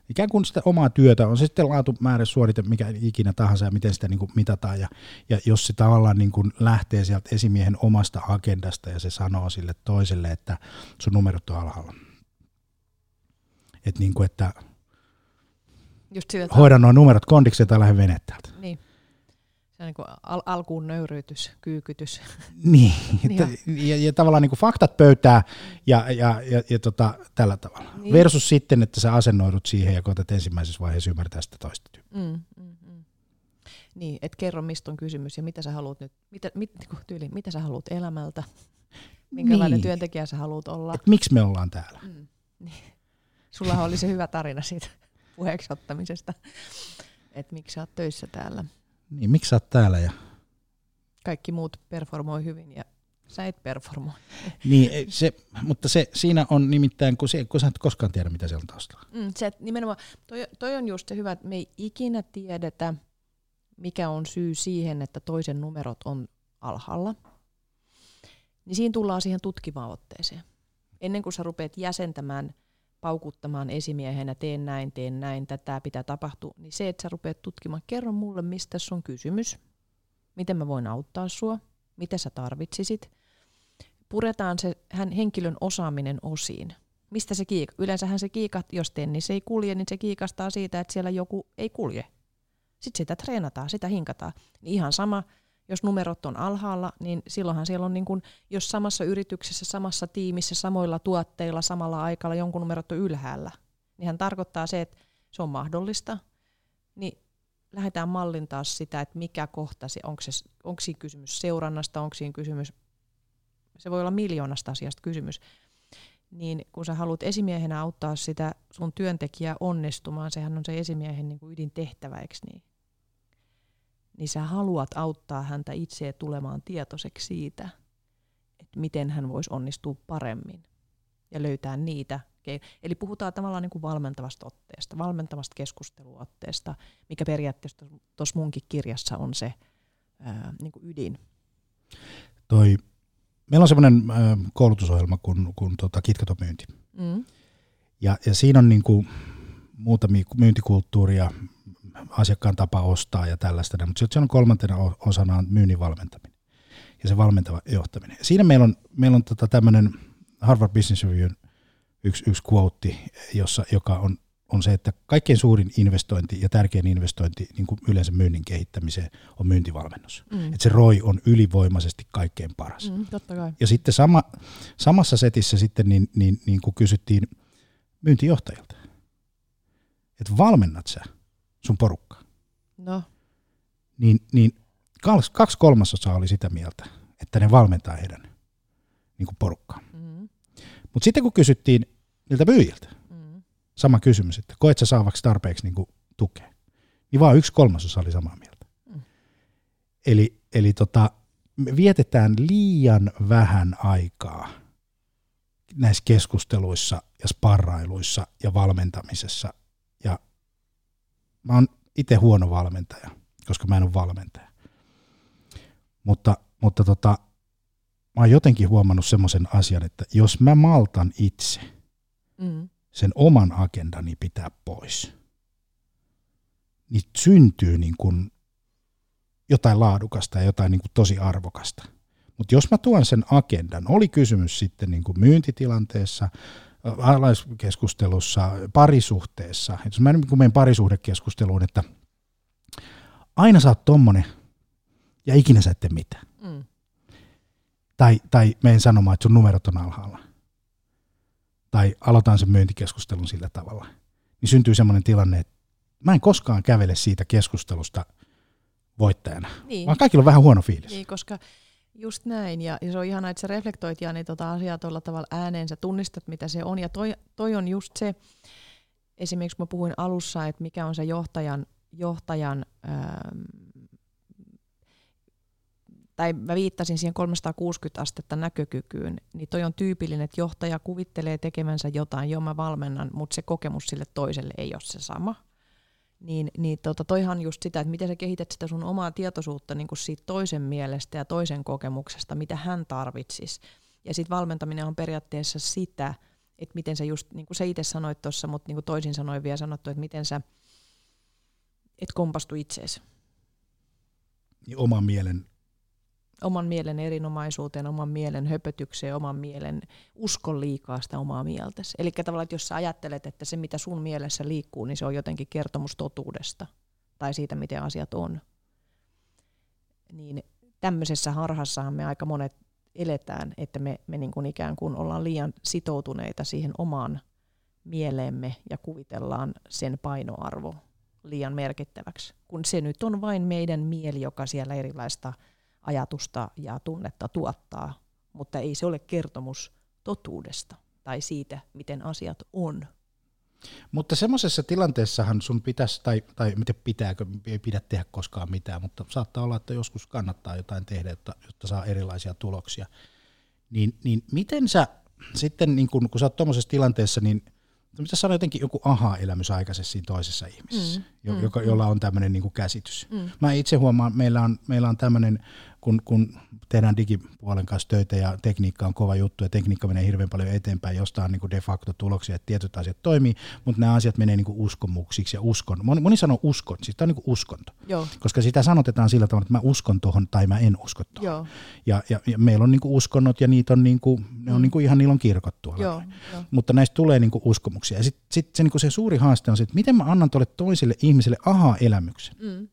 ikään kuin sitä omaa työtä, on se sitten laatumäärä suorite, mikä ikinä tahansa ja miten sitä niin kuin mitataan. Ja, ja jos se tavallaan niin kuin lähtee sieltä esimiehen omasta agendasta ja se sanoo sille toiselle, että sun numerot on alhaalla. Että niin kuin, että Just sillä hoida nuo numerot kondiksi tai lähde vene täältä. Niin. Niin kuin al- alkuun nöyryytys, kyykytys. Niin, että, ja, ja tavallaan niin kuin faktat pöytää ja, ja, ja, ja tota, tällä tavalla. Niin. Versus sitten, että sä asennoidut siihen ja koetat ensimmäisessä vaiheessa ymmärtää sitä toista tyyppiä. Mm, mm, mm. Niin, että kerro mistä on kysymys ja mitä sä haluat nyt, mitä, mit, niinku tyyli, mitä sä haluat elämältä, minkälainen niin. työntekijä sä haluat olla. Et miksi me ollaan täällä? Mm. Niin. Sulla oli se hyvä tarina siitä puheeksi ottamisesta, että miksi sä oot töissä täällä. Niin, miksi sä oot täällä? Ja... Kaikki muut performoi hyvin ja sä et performoi. Niin, se, mutta se, siinä on nimittäin, kun, se, kun sä et koskaan tiedä, mitä siellä on taustalla. Mm, se, nimenomaan, toi, toi on just se hyvä, että me ei ikinä tiedetä, mikä on syy siihen, että toisen numerot on alhaalla. Niin siinä tullaan siihen tutkivaan otteeseen. Ennen kuin sä rupeat jäsentämään paukuttamaan esimiehenä, teen näin, teen näin, tätä pitää tapahtua, niin se, että sä rupeat tutkimaan, kerro mulle, mistä on kysymys, miten mä voin auttaa sua, mitä sä tarvitsisit. Puretaan se hän, henkilön osaaminen osiin. Mistä se kiik? Yleensähän se kiikat, jos tennis ei kulje, niin se kiikastaa siitä, että siellä joku ei kulje. Sitten sitä treenataan, sitä hinkataan. Niin ihan sama, jos numerot on alhaalla, niin silloinhan siellä on, niin kuin, jos samassa yrityksessä, samassa tiimissä, samoilla tuotteilla, samalla aikalla jonkun numerot on ylhäällä, niin hän tarkoittaa se, että se on mahdollista, niin lähdetään mallintaa sitä, että mikä kohta se, onko, se, onko siinä kysymys seurannasta, onko siinä kysymys, se voi olla miljoonasta asiasta kysymys, niin kun sä haluat esimiehenä auttaa sitä sun työntekijää onnistumaan, sehän on se esimiehen niin kuin ydintehtävä, eikö niin? Niin sä haluat auttaa häntä itseä tulemaan tietoiseksi siitä, että miten hän voisi onnistua paremmin ja löytää niitä. Eli puhutaan tavallaan niin kuin valmentavasta otteesta, valmentavasta keskusteluotteesta, mikä periaatteessa tuossa munkin kirjassa on se ää, niin kuin ydin. Toi, meillä on semmoinen koulutusohjelma kuin, kuin tota kitkaton myynti. Mm. Ja, ja siinä on niin kuin muutamia myyntikulttuuria, asiakkaan tapa ostaa ja tällaista, mutta sitten on kolmantena osana on myynnin valmentaminen ja se valmentava johtaminen. Siinä meillä on, meillä on tota tämmöinen Harvard Business Review yksi, yksi quote, jossa, joka on, on se, että kaikkein suurin investointi ja tärkein investointi niin kuin yleensä myynnin kehittämiseen on myyntivalmennus. Mm. Että se ROI on ylivoimaisesti kaikkein paras. Mm, totta kai. Ja sitten sama, samassa setissä sitten niin, niin, niin kuin kysyttiin myyntijohtajilta, että valmennat sä sun porukkaa? No. Niin, niin kaksi kolmasosaa oli sitä mieltä, että ne valmentaa heidän niin kuin porukkaa. Mm. Mutta sitten kun kysyttiin niiltä myyjiltä, mm. sama kysymys, että koet sä saavaksi tarpeeksi niin kuin tukea, niin vaan yksi kolmasosa oli samaa mieltä. Mm. Eli, eli tota, me vietetään liian vähän aikaa näissä keskusteluissa ja sparrailuissa ja valmentamisessa. Ja mä oon itse huono valmentaja, koska mä en ole valmentaja. Mutta, mutta tota, mä oon jotenkin huomannut semmoisen asian, että jos mä maltan itse mm. sen oman agendani pitää pois, niin syntyy niin kuin jotain laadukasta ja jotain niin kuin tosi arvokasta. Mutta jos mä tuon sen agendan, oli kysymys sitten niin kuin myyntitilanteessa, alaiskeskustelussa, parisuhteessa, jos mä niin menen parisuhdekeskusteluun, että aina sä oot tommonen ja ikinä sä ette mitään. Mm. Tai, tai menen sanomaan, että sun numerot on alhaalla. Tai aloitan sen myyntikeskustelun sillä tavalla. Niin syntyy semmoinen tilanne, että mä en koskaan kävele siitä keskustelusta voittajana, niin. vaan kaikilla on vähän huono fiilis. Niin, koska Just näin, ja, ja se on ihanaa, että sä reflektoit Jani tota asiaa tuolla tavalla ääneen, sä tunnistat mitä se on, ja toi, toi on just se, esimerkiksi mä puhuin alussa, että mikä on se johtajan, johtajan ähm, tai mä viittasin siihen 360 astetta näkökykyyn, niin toi on tyypillinen, että johtaja kuvittelee tekemänsä jotain, jo mä valmennan, mutta se kokemus sille toiselle ei ole se sama niin, niin tota, toihan just sitä, että miten sä kehität sitä sun omaa tietoisuutta niin kuin siitä toisen mielestä ja toisen kokemuksesta, mitä hän tarvitsisi. Ja sitten valmentaminen on periaatteessa sitä, että miten sä just, niin kuin sä itse sanoit tuossa, mutta niin kuin toisin sanoin vielä sanottu, että miten sä et kompastu itseesi. Niin oman mielen oman mielen erinomaisuuteen, oman mielen höpötykseen, oman mielen uskon liikaa sitä omaa mieltäsi. Eli tavallaan, että jos sä ajattelet, että se mitä sun mielessä liikkuu, niin se on jotenkin kertomus totuudesta tai siitä, miten asiat on. Niin tämmöisessä harhassahan me aika monet eletään, että me, me niin kuin ikään kuin ollaan liian sitoutuneita siihen omaan mieleemme ja kuvitellaan sen painoarvo liian merkittäväksi, kun se nyt on vain meidän mieli, joka siellä erilaista – ajatusta ja tunnetta tuottaa, mutta ei se ole kertomus totuudesta tai siitä, miten asiat on. Mutta semmoisessa tilanteessahan sun pitäisi, tai, tai miten pitääkö, ei pidä tehdä koskaan mitään, mutta saattaa olla, että joskus kannattaa jotain tehdä, jotta, jotta saa erilaisia tuloksia. Niin, niin miten sä sitten, niin kun, kun sä oot tuommoisessa tilanteessa, niin mitä sanoa jotenkin joku aha-elämys aikaisessa siinä toisessa ihmisessä, mm, jo, mm, joka, mm. jolla on tämmöinen niin käsitys. Mm. Mä itse huomaan, meillä on, meillä on tämmöinen kun, kun tehdään digipuolen kanssa töitä ja tekniikka on kova juttu ja tekniikka menee hirveän paljon eteenpäin, josta on niin de facto tuloksia, että tietyt asiat toimii, mutta nämä asiat menee niin uskomuksiksi ja uskon. Moni, moni sanoo uskon, siis tämä on niin uskonto, Joo. koska sitä sanotetaan sillä tavalla, että mä uskon tuohon tai mä en usko tuohon. Ja, ja, ja, meillä on niin uskonnot ja niitä on, niin kuin, ne on mm. niin kuin ihan niillä on kirkot tuolla. Joo, jo. Mutta näistä tulee niin uskomuksia. Ja sitten sit se, niin se suuri haaste on se, että miten mä annan tuolle toiselle ihmiselle aha-elämyksen. Mm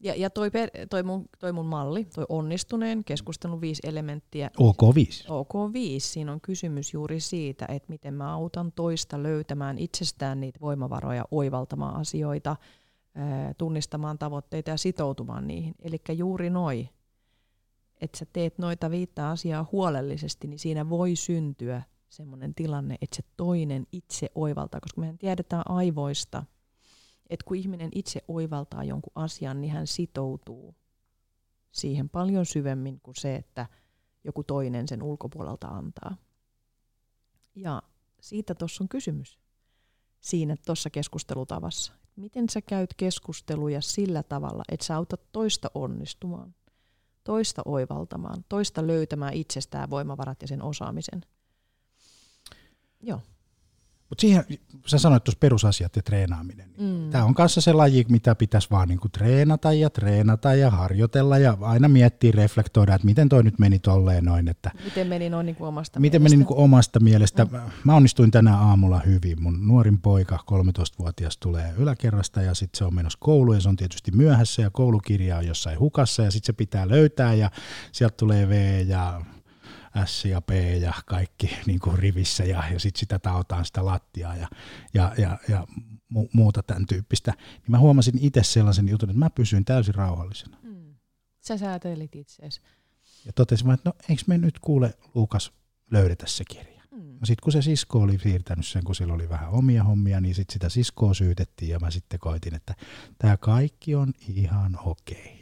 ja, ja toi, per, toi, mun, toi mun malli, toi onnistuneen keskustelun viisi elementtiä. OK5. OK5. Siinä on kysymys juuri siitä, että miten mä autan toista löytämään itsestään niitä voimavaroja, oivaltamaan asioita, tunnistamaan tavoitteita ja sitoutumaan niihin. Eli juuri noi, että sä teet noita viittaa asiaa huolellisesti, niin siinä voi syntyä sellainen tilanne, että se toinen itse oivaltaa, koska mehän tiedetään aivoista – että kun ihminen itse oivaltaa jonkun asian, niin hän sitoutuu siihen paljon syvemmin kuin se, että joku toinen sen ulkopuolelta antaa. Ja siitä tuossa on kysymys siinä tuossa keskustelutavassa. Miten sä käyt keskusteluja sillä tavalla, että sä autat toista onnistumaan, toista oivaltamaan, toista löytämään itsestään voimavarat ja sen osaamisen. Joo. Mutta siihen, sä sanoit tuossa perusasiat ja treenaaminen. Niin mm. Tämä on kanssa se laji, mitä pitäisi vaan niinku treenata ja treenata ja harjoitella ja aina miettiä, reflektoida, että miten toi nyt meni tolleen noin. Että miten meni noin niinku omasta miten mielestä? meni niinku omasta mielestä. Mm. Mä onnistuin tänä aamulla hyvin. Mun nuorin poika, 13-vuotias, tulee yläkerrasta ja sitten se on menossa kouluun ja se on tietysti myöhässä ja koulukirja on jossain hukassa ja sitten se pitää löytää ja sieltä tulee V ja S ja P ja kaikki niin kuin rivissä ja, ja sitten sitä taotaan sitä lattiaa ja, ja, ja, ja mu- muuta tämän tyyppistä. Niin mä huomasin itse sellaisen jutun, että mä pysyin täysin rauhallisena. Mm. Sä säätelit itseäsi. Ja totesin, että no eikö me nyt kuule Luukas löydetä se kirja. Mm. No sitten kun se sisko oli siirtänyt sen, kun sillä oli vähän omia hommia, niin sitten sitä siskoa syytettiin ja mä sitten koitin, että tämä kaikki on ihan okei.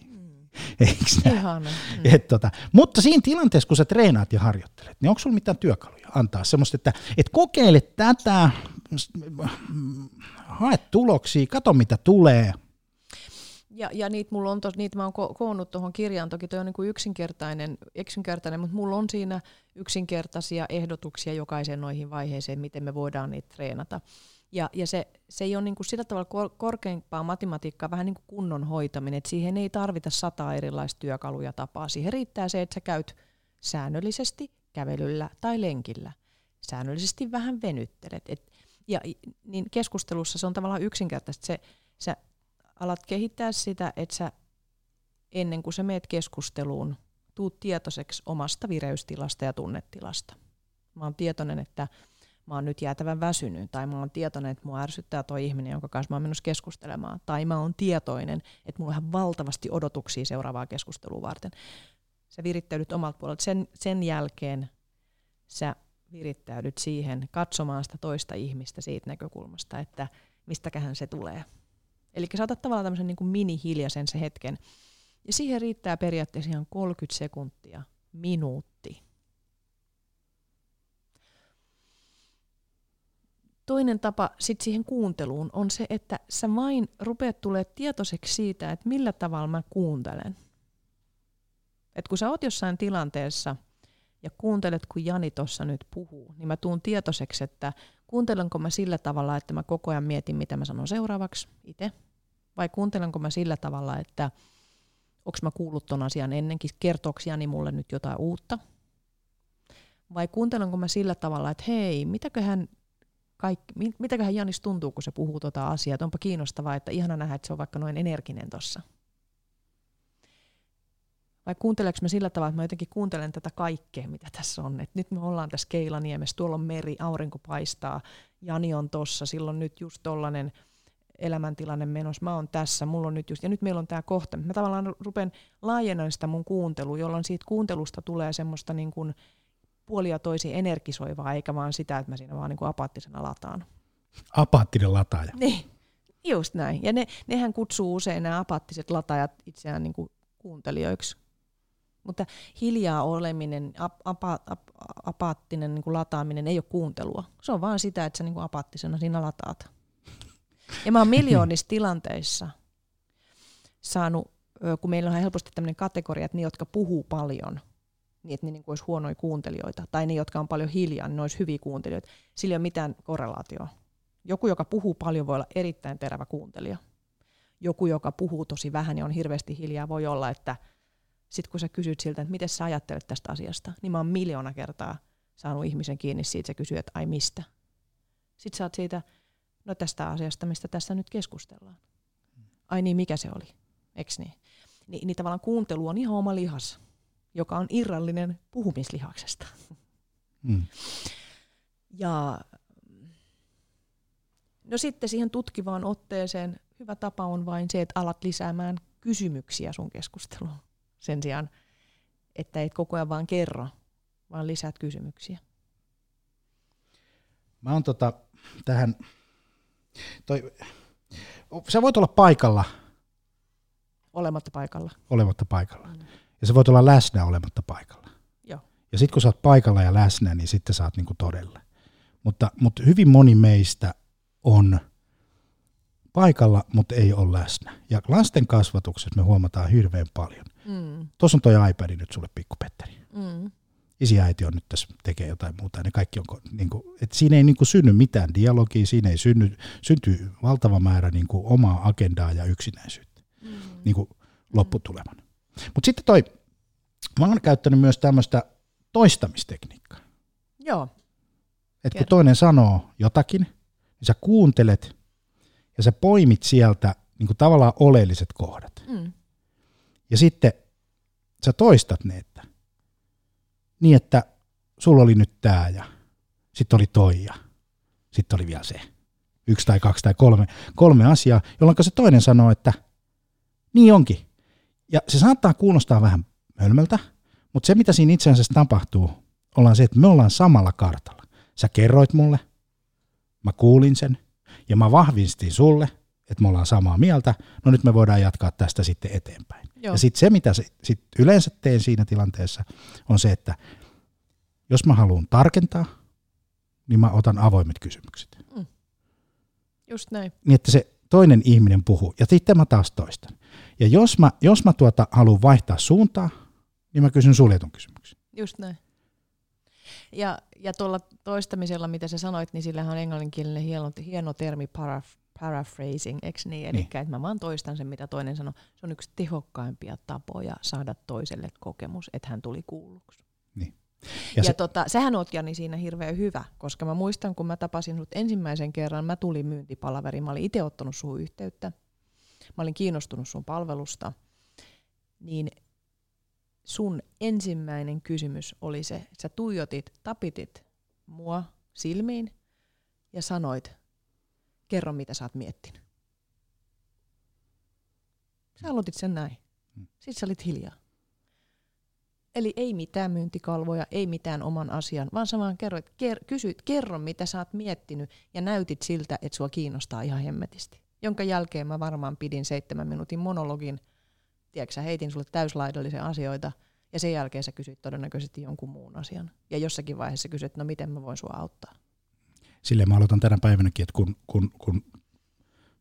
Eiks Ihana. Mm. Et tota, mutta siinä tilanteessa, kun sä treenaat ja harjoittelet, niin onko sulla mitään työkaluja antaa semmoista, että et kokeile tätä, hae tuloksia, kato mitä tulee. Ja, ja niitä mulla on tos, niitä mä oon ko- koonnut tuohon kirjaan, toki toi on niin yksinkertainen, yksinkertainen, mutta mulla on siinä yksinkertaisia ehdotuksia jokaiseen noihin vaiheeseen, miten me voidaan niitä treenata. Ja, ja se, se ei ole niin kuin sillä tavalla kor- korkeampaa matematiikkaa, vähän niin kuin kunnon hoitaminen, että siihen ei tarvita sata erilaista työkaluja tapaa. Siihen riittää se, että sä käyt säännöllisesti kävelyllä tai lenkillä. Säännöllisesti vähän venyttelet. Et, ja niin keskustelussa se on tavallaan yksinkertaista. Se, sä alat kehittää sitä, että sä ennen kuin sä meet keskusteluun, tuut tietoiseksi omasta vireystilasta ja tunnetilasta. Mä oon tietoinen, että mä oon nyt jäätävän väsynyt, tai mä oon tietoinen, että mua ärsyttää toi ihminen, jonka kanssa mä oon menossa keskustelemaan, tai mä oon tietoinen, että mulla on valtavasti odotuksia seuraavaa keskustelua varten. Sä virittäydyt omalta puolelta. Sen, sen jälkeen sä virittäydyt siihen katsomaan sitä toista ihmistä siitä näkökulmasta, että mistäköhän se tulee. Eli sä otat tavallaan tämmöisen niin kuin mini-hiljaisen se hetken. Ja siihen riittää periaatteessa ihan 30 sekuntia, minuutti toinen tapa sit siihen kuunteluun on se, että sä vain rupeat tulee tietoiseksi siitä, että millä tavalla mä kuuntelen. Et kun sä oot jossain tilanteessa ja kuuntelet, kun Jani tuossa nyt puhuu, niin mä tuun tietoiseksi, että kuuntelenko mä sillä tavalla, että mä koko ajan mietin, mitä mä sanon seuraavaksi itse, vai kuuntelenko mä sillä tavalla, että onko mä kuullut ton asian ennenkin, kertooks Jani mulle nyt jotain uutta, vai kuuntelenko mä sillä tavalla, että hei, mitäköhän kaikki, mitäköhän Janis tuntuu, kun se puhuu tuota asiaa, että onpa kiinnostavaa, että ihana nähdä, että se on vaikka noin energinen tuossa. Vai kuunteleeko mä sillä tavalla, että mä jotenkin kuuntelen tätä kaikkea, mitä tässä on. Et nyt me ollaan tässä Keilaniemessä, tuolla on meri, aurinko paistaa, Jani on tossa, silloin nyt just tollanen elämäntilanne menossa, mä oon tässä, mulla on nyt just, ja nyt meillä on tämä kohta. Mä tavallaan rupean laajennan sitä mun kuuntelua, jolloin siitä kuuntelusta tulee semmoista niin kuin puolia toisin energisoivaa, eikä vaan sitä, että mä siinä vaan niin kuin apaattisena lataan. Apaattinen lataaja. Niin, just näin. Ja ne, nehän kutsuu usein nämä apaattiset lataajat itseään niin kuin kuuntelijoiksi. Mutta hiljaa oleminen, ap, apa, ap, apaattinen niin kuin lataaminen ei ole kuuntelua. Se on vaan sitä, että sä niin kuin apaattisena siinä lataat. Ja mä oon miljoonissa tilanteissa saanut, kun meillä on helposti tämmöinen kategoria, että ne, jotka puhuu paljon – niin että ne niin kuin olisi huonoja kuuntelijoita, tai ne, jotka on paljon hiljaa, niin ne olisi hyviä kuuntelijoita. Sillä ei ole mitään korrelaatioa. Joku, joka puhuu paljon, voi olla erittäin terävä kuuntelija. Joku, joka puhuu tosi vähän ja on hirveästi hiljaa, voi olla, että sitten kun sä kysyt siltä, että miten sä ajattelet tästä asiasta, niin mä oon miljoona kertaa saanut ihmisen kiinni siitä, se kysyy, että ai mistä. Sitten sä oot siitä, no tästä asiasta, mistä tässä nyt keskustellaan. Ai niin, mikä se oli, eks niin? Ni, niin tavallaan kuuntelu on ihan oma lihas joka on irrallinen puhumislihaksesta. Mm. Ja no sitten siihen tutkivaan otteeseen hyvä tapa on vain se, että alat lisäämään kysymyksiä sun keskusteluun. Sen sijaan, että et koko ajan vaan kerro, vaan lisäät kysymyksiä. Mä oon tota, tähän, toi, Sä voit olla paikalla Olematta paikalla. olematta paikalla. Mm. Ja sä voit olla läsnä olematta paikalla. Joo. Ja sitten kun sä oot paikalla ja läsnä, niin sitten sä oot niinku todella. Mutta, mutta hyvin moni meistä on paikalla, mutta ei ole läsnä. Ja lasten kasvatuksessa me huomataan hirveän paljon. Mm. Tuossa on toi iPad nyt sulle, pikku Petteri. Mm. Isi ja äiti on nyt tässä, tekee jotain muuta. Ne kaikki on, niin kuin, että siinä ei niin kuin, synny mitään dialogia, siinä ei synny, synty valtava määrä niin kuin, omaa agendaa ja yksinäisyyttä Mm. niin kuin, lopputulemana. Mutta sitten toi, mä oon käyttänyt myös tämmöistä toistamistekniikkaa. Joo. Että kun toinen sanoo jotakin, niin sä kuuntelet ja sä poimit sieltä niin kuin tavallaan oleelliset kohdat. Mm. Ja sitten sä toistat ne, että niin, että sulla oli nyt tää ja sitten oli toi ja sitten oli vielä se. Yksi tai kaksi tai kolme, kolme asiaa, jolloin se toinen sanoo, että niin onkin. Ja se saattaa kuulostaa vähän hölmöltä, mutta se mitä siinä itse asiassa tapahtuu, ollaan se, että me ollaan samalla kartalla. Sä kerroit mulle, mä kuulin sen ja mä vahvistin sulle, että me ollaan samaa mieltä. No nyt me voidaan jatkaa tästä sitten eteenpäin. Joo. Ja sitten se, mitä se, sit yleensä teen siinä tilanteessa, on se, että jos mä haluan tarkentaa, niin mä otan avoimet kysymykset. Just näin. Niin, että se toinen ihminen puhuu, ja sitten mä taas toistan. Ja jos mä, jos mä tuota haluan vaihtaa suuntaa, niin mä kysyn suljetun kysymyksen. Just näin. Ja, ja tuolla toistamisella, mitä sä sanoit, niin sillähän on englanninkielinen hieno, hieno termi paraf, paraphrasing, eikö niin? Eli Niin. että mä vaan toistan sen, mitä toinen sanoo. Se on yksi tehokkaimpia tapoja saada toiselle kokemus, että hän tuli kuulluksi. Niin. Ja, Ja se- tota, sähän oot Jani siinä hirveän hyvä, koska mä muistan, kun mä tapasin sut ensimmäisen kerran, mä tulin myyntipalaveriin, mä olin itse ottanut sun yhteyttä, mä olin kiinnostunut sun palvelusta, niin sun ensimmäinen kysymys oli se, että sä tuijotit, tapitit mua silmiin ja sanoit, kerro mitä sä oot miettinyt. Sä aloitit sen näin. Sitten sä olit hiljaa. Eli ei mitään myyntikalvoja, ei mitään oman asian, vaan sä vaan kerroit, ker, kysyit, kerro mitä sä oot miettinyt ja näytit siltä, että sua kiinnostaa ihan hemmetisti. Jonka jälkeen mä varmaan pidin seitsemän minuutin monologin, tiedätkö sä, heitin sulle täyslaidallisia asioita ja sen jälkeen sä kysyit todennäköisesti jonkun muun asian. Ja jossakin vaiheessa kysyit, no miten mä voin sua auttaa. silleen mä aloitan tänä päivänäkin, että kun, kun, kun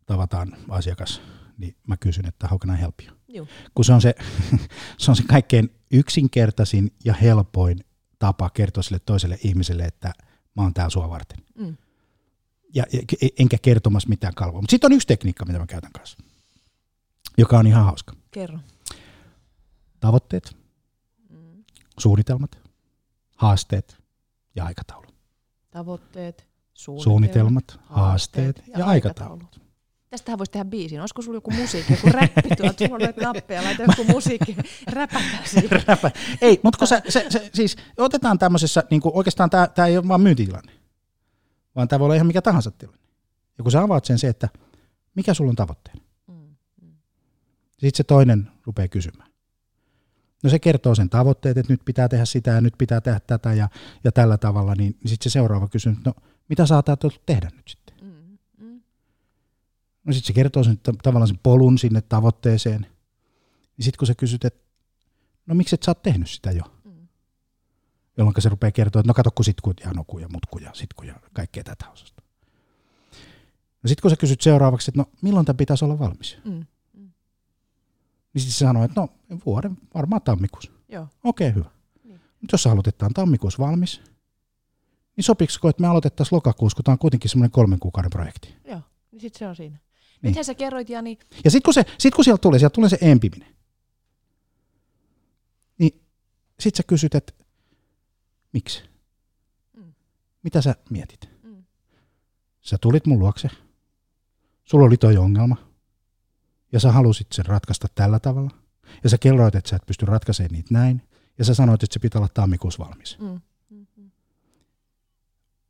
tavataan asiakas, niin mä kysyn, että how can I help you? Kun se on se, se on se kaikkein yksinkertaisin ja helpoin tapa kertoa sille toiselle ihmiselle, että mä oon täällä sua varten. Mm. Ja, ja enkä kertomassa mitään kalvoa. Mutta sitten on yksi tekniikka, mitä mä käytän kanssa, joka on ihan hauska. Kerro. Tavoitteet, Mm. suunnitelmat, haasteet ja aikataulu. Tavoitteet, suunnitelmat, Suunnitelmat, haasteet ja aikataulut. Tästähän voisi tehdä biisin. Olisiko sulla joku musiikki, joku räppi tuolta? Sulla on nappeja, laita joku musiikki. Räpätään siitä. Räpä. Ei, mutta kun sä, se, se, siis otetaan tämmöisessä, niin oikeastaan tämä ei ole vaan myyntitilanne, vaan tämä voi olla ihan mikä tahansa tilanne. Ja kun sä avaat sen se, että mikä sulla on tavoitteena, Mm, mm. sitten se toinen rupeaa kysymään. No se kertoo sen tavoitteet, että nyt pitää tehdä sitä ja nyt pitää tehdä tätä ja, ja tällä tavalla, niin sitten se seuraava kysymys, no mitä ajatellut tehdä nyt sitten? Mm, mm. No sitten se kertoo sen, ta- tavallaan sen polun sinne tavoitteeseen. Niin sitten kun sä kysyt, että no miksi et sä oot tehnyt sitä jo? Mm. Jolloin se rupeaa kertoa, että no kato kun sitkut ja noku ja mutku ja sitku ja kaikkea tätä osasta. No sitten kun sä kysyt seuraavaksi, että no milloin tämä pitäisi olla valmis? Mm. Niin sitten se sanoo, että no vuoden varmaan tammikuussa. Joo. Okei, hyvä. Niin. Mutta jos sä haluat, että tämä on tammikuussa valmis, niin sopiksiko, että me aloitettaisiin lokakuussa, kun tämä on kuitenkin semmoinen kolmen kuukauden projekti. Joo, niin sitten se on siinä. Niin. Niin. Nythän sä kerroit, Jani, Ja sitten kun, se, sit kun sieltä tulee, sieltä tulee se empiminen, niin sitten sä kysyt, että miksi? Mm. Mitä sä mietit? Mm. Sä tulit mun luokse, sulla oli toi ongelma, ja sä halusit sen ratkaista tällä tavalla, ja sä kerroit, että sä et pysty ratkaisemaan niitä näin, ja sä sanoit, että se pitää olla tammikuussa valmis. Mm. Mm. mm.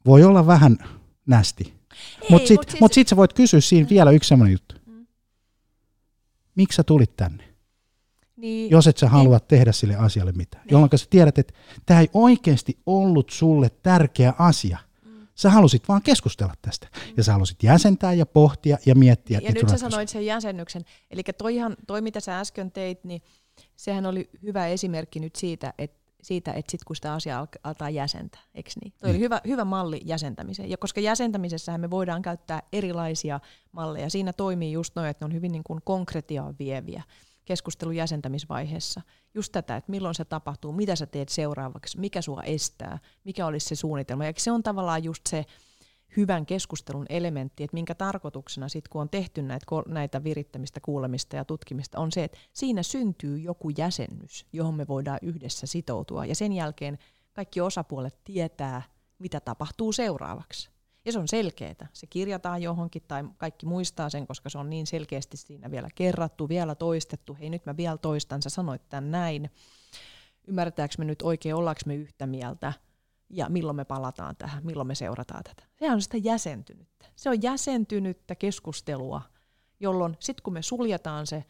Voi olla vähän nästi, mutta sitten mut siis- mut sit sä voit kysyä siinä vielä yksi sellainen juttu. Mm. Miksi sä tulit tänne? Niin, jos et sä halua tehdä sille asialle mitään. Niin. Jolloin sä tiedät, että tämä ei oikeasti ollut sulle tärkeä asia. Mm. Sä halusit vaan keskustella tästä. Ja sä halusit jäsentää ja pohtia ja miettiä. Ja nyt sä sanoit sen jäsennyksen. Eli toihan, toi, mitä sä äsken teit, niin sehän oli hyvä esimerkki nyt siitä, että siitä, että sit kun sitä asiaa alkaa jäsentää, eikö niin? Toi mm. oli hyvä, hyvä malli jäsentämiseen. Ja koska jäsentämisessähän me voidaan käyttää erilaisia malleja, siinä toimii just noin, että ne on hyvin niin kuin konkretiaan vieviä keskustelun jäsentämisvaiheessa. Just tätä, että milloin se tapahtuu, mitä sä teet seuraavaksi, mikä sua estää, mikä olisi se suunnitelma. Ja se on tavallaan just se hyvän keskustelun elementti, että minkä tarkoituksena sitten kun on tehty näitä, virittämistä, kuulemista ja tutkimista, on se, että siinä syntyy joku jäsennys, johon me voidaan yhdessä sitoutua. Ja sen jälkeen kaikki osapuolet tietää, mitä tapahtuu seuraavaksi. Ja se on selkeää. Se kirjataan johonkin tai kaikki muistaa sen, koska se on niin selkeästi siinä vielä kerrattu, vielä toistettu. Hei nyt mä vielä toistan, sä sanoit tämän näin. Ymmärretäänkö me nyt oikein, ollaanko me yhtä mieltä ja milloin me palataan tähän, milloin me seurataan tätä. Sehän on sitä jäsentynyttä. Se on jäsentynyttä keskustelua, jolloin sitten kun me suljetaan se,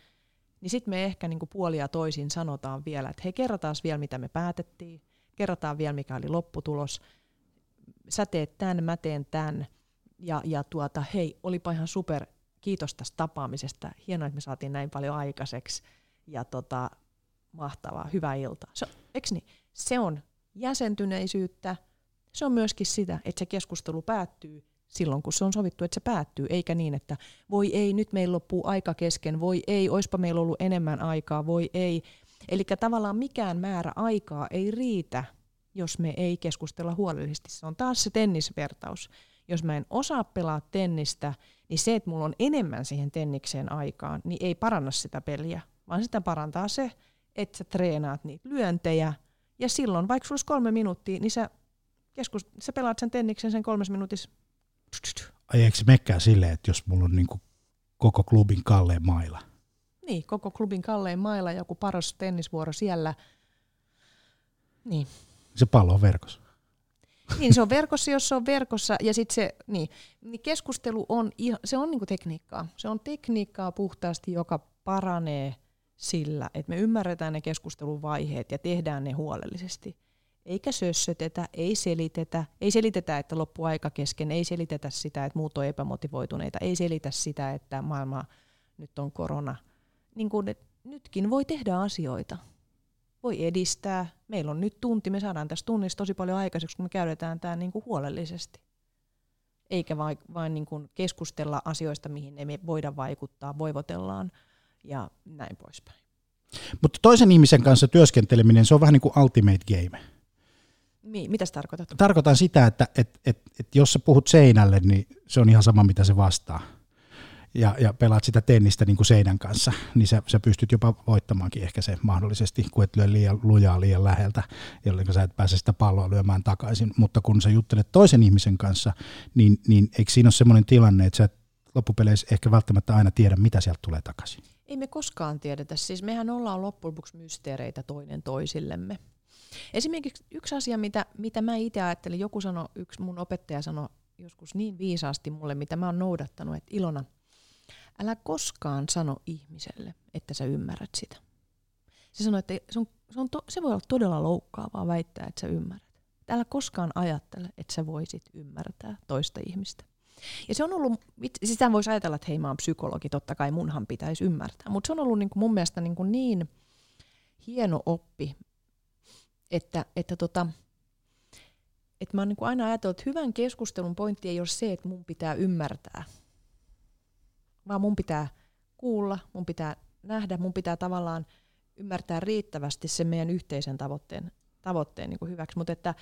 niin sitten me ehkä niinku puolia toisin sanotaan vielä, että hei kerrataan vielä mitä me päätettiin, kerrataan vielä mikä oli lopputulos, sä teet tämän, mä teen tämän, ja, ja tuota, hei, olipa ihan super, kiitos tästä tapaamisesta, hienoa, että me saatiin näin paljon aikaiseksi, ja tota, mahtavaa, hyvää iltaa. Se, niin? se on jäsentyneisyyttä, se on myöskin sitä, että se keskustelu päättyy silloin, kun se on sovittu, että se päättyy, eikä niin, että voi ei, nyt meillä loppuu aika kesken, voi ei, oispa meillä ollut enemmän aikaa, voi ei. Eli tavallaan mikään määrä aikaa ei riitä jos me ei keskustella huolellisesti. Se on taas se tennisvertaus. Jos mä en osaa pelaa tennistä, niin se, että mulla on enemmän siihen tennikseen aikaan, niin ei paranna sitä peliä, vaan sitä parantaa se, että sä treenaat niitä lyöntejä, ja silloin, vaikka sulla olisi kolme minuuttia, niin sä, keskus, sä pelaat sen tenniksen sen kolmes minuutissa. Ai eikö se mekkää silleen, että jos mulla on niin koko klubin kalleen maila? Niin, koko klubin kalleen maila, joku paras tennisvuoro siellä. Niin, se pallo on verkossa. Niin, se on verkossa, jos se on verkossa. Ja sitten se, niin, niin keskustelu on, se on niinku tekniikkaa. Se on tekniikkaa puhtaasti, joka paranee sillä, että me ymmärretään ne keskustelun vaiheet ja tehdään ne huolellisesti. Eikä sössötetä, ei selitetä, ei selitetä, että loppu aika kesken, ei selitetä sitä, että muut on epämotivoituneita, ei selitä sitä, että maailma nyt on korona. Niin kun, nytkin voi tehdä asioita voi edistää. Meillä on nyt tunti, me saadaan tässä tunnissa tosi paljon aikaiseksi, kun me käydetään tämä niin kuin huolellisesti. Eikä vain, vain niin kuin keskustella asioista, mihin emme voida vaikuttaa, voivotellaan ja näin poispäin. Mutta toisen ihmisen kanssa työskenteleminen, se on vähän niin kuin ultimate game. Mi- mitä tarkoitat? Tarkoitan sitä, että et, et, et jos sä puhut seinälle, niin se on ihan sama, mitä se vastaa ja, ja pelaat sitä tennistä niin kuin seinän kanssa, niin sä, sä pystyt jopa voittamaankin ehkä se mahdollisesti, kun et lyö liian lujaa liian läheltä, jolloin sä et pääse sitä palloa lyömään takaisin. Mutta kun sä juttelet toisen ihmisen kanssa, niin, niin eikö siinä ole semmoinen tilanne, että sä et loppupeleissä ehkä välttämättä aina tiedä, mitä sieltä tulee takaisin? Ei me koskaan tiedetä. Siis mehän ollaan loppujen lopuksi mysteereitä toinen toisillemme. Esimerkiksi yksi asia, mitä, mitä mä itse ajattelin, joku sanoi, yksi mun opettaja sanoi joskus niin viisaasti mulle, mitä mä oon noudattanut, että Ilona – älä koskaan sano ihmiselle, että sä ymmärrät sitä. Se sanoi, että se, on, se, on to, se voi olla todella loukkaavaa väittää, että sä ymmärrät. Älä koskaan ajattele, että sä voisit ymmärtää toista ihmistä. Ja se on ollut, sitä voisi ajatella, että hei mä oon psykologi, totta kai munhan pitäisi ymmärtää. Mutta se on ollut niin kuin mun mielestä niin, kuin niin hieno oppi, että, että, tota, että mä oon niin aina ajatellut, että hyvän keskustelun pointti ei ole se, että mun pitää ymmärtää – vaan mun pitää kuulla, mun pitää nähdä, mun pitää tavallaan ymmärtää riittävästi sen meidän yhteisen tavoitteen, tavoitteen niin kuin hyväksi, mutta että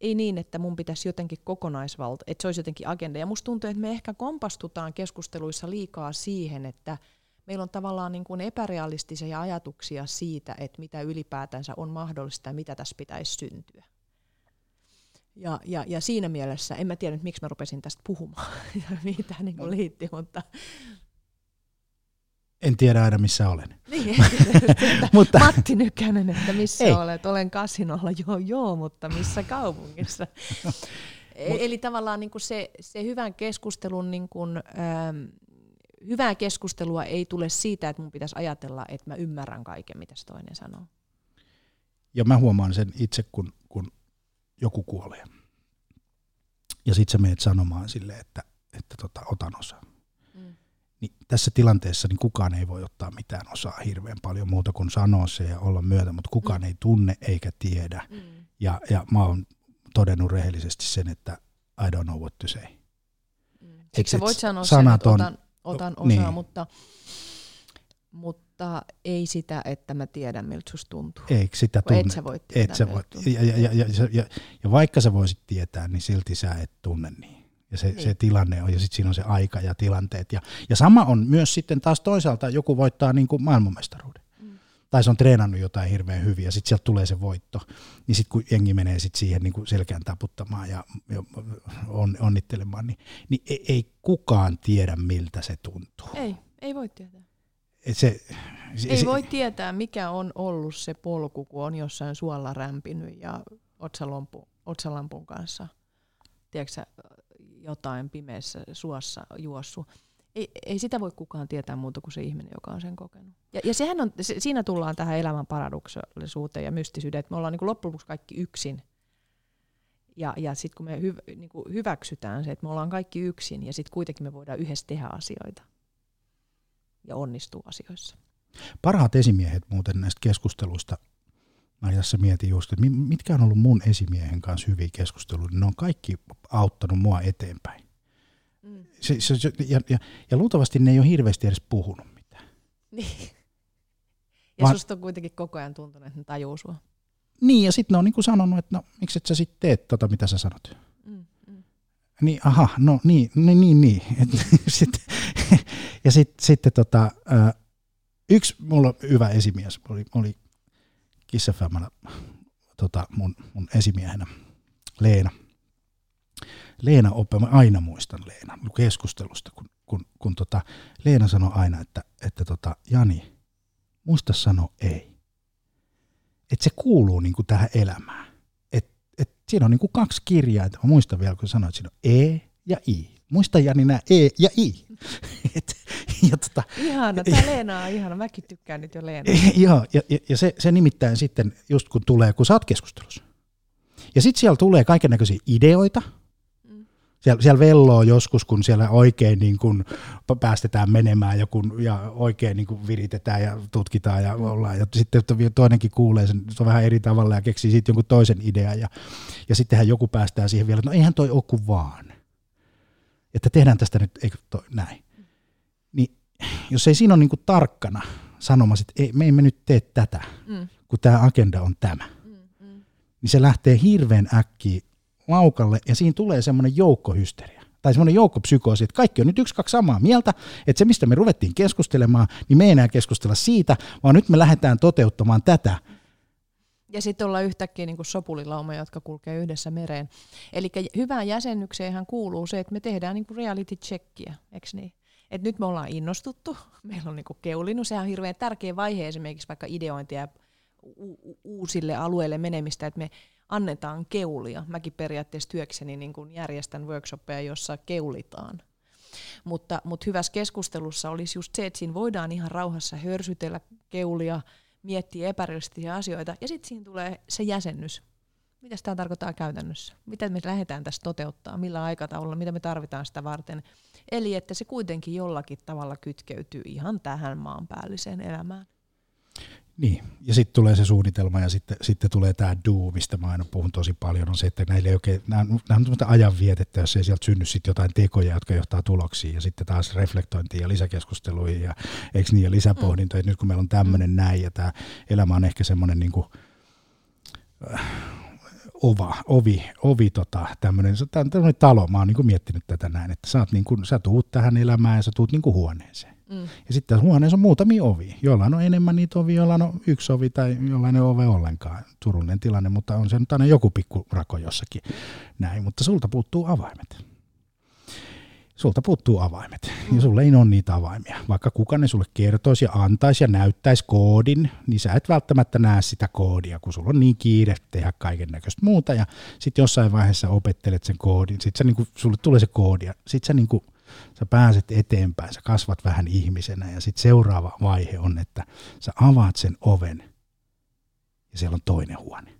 ei niin, että mun pitäisi jotenkin kokonaisvalta, että se olisi jotenkin agenda. Ja musta tuntuu, että me ehkä kompastutaan keskusteluissa liikaa siihen, että meillä on tavallaan niin kuin epärealistisia ajatuksia siitä, että mitä ylipäätänsä on mahdollista ja mitä tässä pitäisi syntyä. Ja, ja, ja siinä mielessä, en mä tiedä nyt, miksi mä rupesin tästä puhumaan ja mitä niin kuin liitti, mutta, en tiedä aina missä olen. Niin, mutta, Matti Nykänen, että missä ei. olet? Olen kasinolla, joo joo, mutta missä kaupungissa? E- eli tavallaan niin kuin se, se hyvän keskustelun, niin kuin, ähm, hyvää keskustelua ei tule siitä, että mun pitäisi ajatella, että mä ymmärrän kaiken, mitä se toinen sanoo. Ja mä huomaan sen itse, kun, kun joku kuolee. ja sit sä menet sanomaan sille, että, että tota, otan osaa. Niin tässä tilanteessa niin kukaan ei voi ottaa mitään osaa hirveän paljon muuta kuin sanoa se ja olla myötä, mutta kukaan Mm. ei tunne eikä tiedä. Mm. Ja, ja mä oon todennut rehellisesti sen, että I don't know what to say. Mm. Siksi et voit sanoa sanat sen, että on- otan, otan niin. osaa, mutta, mutta ei sitä, että mä tiedän miltä susta tuntuu. Eikö sitä tunne? et sä voi tietää, et sä miltä voi, tuntuu. ja, ja, ja, ja, ja, ja, ja vaikka sä voisit tietää, niin silti sä et tunne niin. Ja se, Niin. se tilanne on, ja sitten siinä on se aika ja tilanteet. Ja, ja sama on myös sitten taas toisaalta, joku voittaa niin kuin maailmanmestaruuden. Mm. Tai se on treenannut jotain hirveän hyvin, ja sitten sieltä tulee se voitto. Niin sitten kun jengi menee sit siihen niin kuin selkään taputtamaan ja, on, onnittelemaan, niin, niin ei, ei kukaan tiedä, miltä se tuntuu. Ei, ei voi tietää. Et se, se, Ei se, voi tietää, mikä on ollut se polku, kun on jossain suolla rämpinyt ja otsalampu, otsalampun kanssa, tiedätkö jotain pimeässä suossa juossut. Ei, ei sitä voi kukaan tietää muuta kuin se ihminen, joka on sen kokenut. Ja, ja sehän on, se, siinä tullaan tähän elämän paradoksallisuuteen ja mystisyyteen, että me ollaan niin loppujen lopuksi kaikki yksin. Ja, ja sitten kun me hyv, niin hyväksytään se, että me ollaan kaikki yksin ja sitten kuitenkin me voidaan yhdessä tehdä asioita ja onnistua asioissa. Parhaat esimiehet muuten näistä keskusteluista, mä tässä mietin just, että mi- mitkä on ollut mun esimiehen kanssa hyviä keskusteluja, ne on kaikki auttanut mua eteenpäin. Mm. Se, se, ja, ja, ja luultavasti ne ei ole hirveästi edes puhunut mitään. Niin. Ja Vaan- susta on kuitenkin koko ajan tuntunut, että ne tajuu sua. Niin, ja sitten ne on niinku sanonut, että no, miksi et sä sitten teet tota, mitä sä sanot. Mm, mm. Niin, aha, no niin, niin, niin, niin. Et, sit, ja sitten sit, tota, yksi mulla hyvä esimies, oli, oli Kissafämmänä tota, mun, mun esimiehenä, Leena. Leena oppi, mä aina muistan Leena keskustelusta, kun, kun, kun tota, Leena sanoi aina, että, että tota, Jani, muista sanoa ei. Että se kuuluu niinku tähän elämään et siinä on niinku kaksi kirjainta. Mä muistan vielä, kun sanoit, että siinä on E ja I. Muista Jani nämä E ja I. Et, ja, tota, Ihana, tää Leena on ihana. Mäkin tykkään nyt jo Leena. joo, ja, ja, ja se, se nimittäin sitten just kun tulee, kun sä oot keskustelussa. Ja sitten siellä tulee kaiken näköisiä ideoita. Mm. Siellä, siellä velloo joskus, kun siellä oikein niin kun päästetään menemään ja, kun, ja oikein niin kun viritetään ja tutkitaan ja ollaan. Ja sitten toinenkin kuulee sen, se on vähän eri tavalla ja keksii sitten jonkun toisen idean. Ja, ja sittenhän joku päästää siihen vielä, että no eihän toi ole kuin vaan. Että tehdään tästä nyt, eikö toi, näin. Niin jos ei siinä ole niin kuin tarkkana sanomassa, että ei, me emme nyt tee tätä, Mm, kun tämä agenda on tämä, mm, mm. niin se lähtee hirveän äkkiä laukalle ja siinä tulee semmoinen joukkohysteria. Tai semmoinen joukkopsykoosi, että kaikki on nyt yksi, kaksi samaa mieltä, että se mistä me ruvettiin keskustelemaan, niin me ei enää keskustella siitä, vaan nyt me lähdetään toteuttamaan tätä. Ja sitten ollaan yhtäkkiä niin sopulilauma, jotka kulkee yhdessä mereen. Eli hyvään jäsennykseenhän kuuluu se, että me tehdään niin reality checkia, eikö niin? Et nyt me ollaan innostuttu, meillä on niin keulinut, sehän on hirveän tärkeä vaihe esimerkiksi vaikka ideointia ja u- uusille alueille menemistä, että me annetaan keulia. Mäkin periaatteessa työkseni niin kuin järjestän workshoppeja, jossa keulitaan. Mutta, mutta hyvässä keskustelussa olisi just se, että siinä voidaan ihan rauhassa hörsytellä keulia, miettiä epärealistisia asioita, ja sitten siinä tulee se jäsennys. Mitä tämä tarkoittaa käytännössä? Mitä me lähdetään tässä toteuttaa? Millä aikataululla? Mitä me tarvitaan sitä varten? Eli että se kuitenkin jollakin tavalla kytkeytyy ihan tähän maanpäälliseen elämään. Niin, ja sitten tulee se suunnitelma ja sitten, sitten tulee tämä do, mistä mä aina puhun tosi paljon, on se, että näille ei oikein, nämä, on- nämä on ajanvietettä, jos ei sieltä synny sitten jotain tekoja, jotka johtaa tuloksiin ja sitten taas reflektointiin ja lisäkeskusteluihin ja eikö niin, ja lisäpohdintoja, mm. nyt kun meillä on tämmöinen näin ja tämä elämä on ehkä semmoinen niin kuin, ova, ovi, ovi tota, tämmöinen, tämmöinen talo, mä oon niin kuin miettinyt tätä näin, että sä, oot niin kuin, sä tuut tähän elämään ja sä tuut niin kuin huoneeseen. Mm. Ja sitten huoneessa on muutamia ovia. Jollain on enemmän niitä ovia, jollain on yksi ovi tai jollain ei ole ove ollenkaan. Turullinen tilanne, mutta on se nyt aina joku pikku rako jossakin. Näin, mutta sulta puuttuu avaimet. Sulta puuttuu avaimet ja sulle ei ole niitä avaimia. Vaikka kuka ne sulle kertoisi ja antaisi ja näyttäisi koodin, niin sä et välttämättä näe sitä koodia, kun sulla on niin kiire tehdä kaiken näköistä muuta. Ja sitten jossain vaiheessa opettelet sen koodin, sitten niinku, sulle tulee se koodi ja sitten sä niinku, sä pääset eteenpäin, sä kasvat vähän ihmisenä ja sitten seuraava vaihe on, että sä avaat sen oven ja siellä on toinen huone,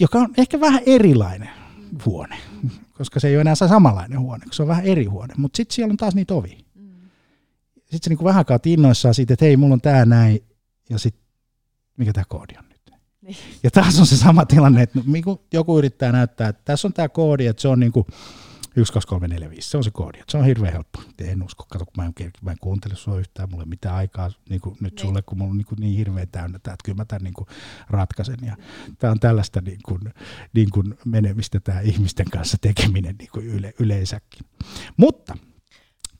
joka on ehkä vähän erilainen. Huone, koska se ei ole enää se samanlainen huone, koska se on vähän eri huone, mutta sitten siellä on taas niitä ovi. Mm. Sitten se niinku vähän aikaa innoissaan siitä, että hei, mulla on tää näin, ja sitten mikä tämä koodi on nyt. Niin. Ja taas on se sama tilanne, että niinku joku yrittää näyttää, että tässä on tämä koodi, että se on niinku 1, 2, 3, 4, 5, se on se koodi. Se on hirveän helppo. En usko, kato, kun mä en, mä en kuuntele sua yhtään, mulla ei mitään aikaa niin kuin nyt sulle, kun mulla on niin, niin hirveän täynnä että kyllä mä tämän niin kuin ratkaisen. Ja tämä on tällaista niin kuin, niin kuin menemistä tämä ihmisten kanssa tekeminen niin kuin yle, yleensäkin. Mutta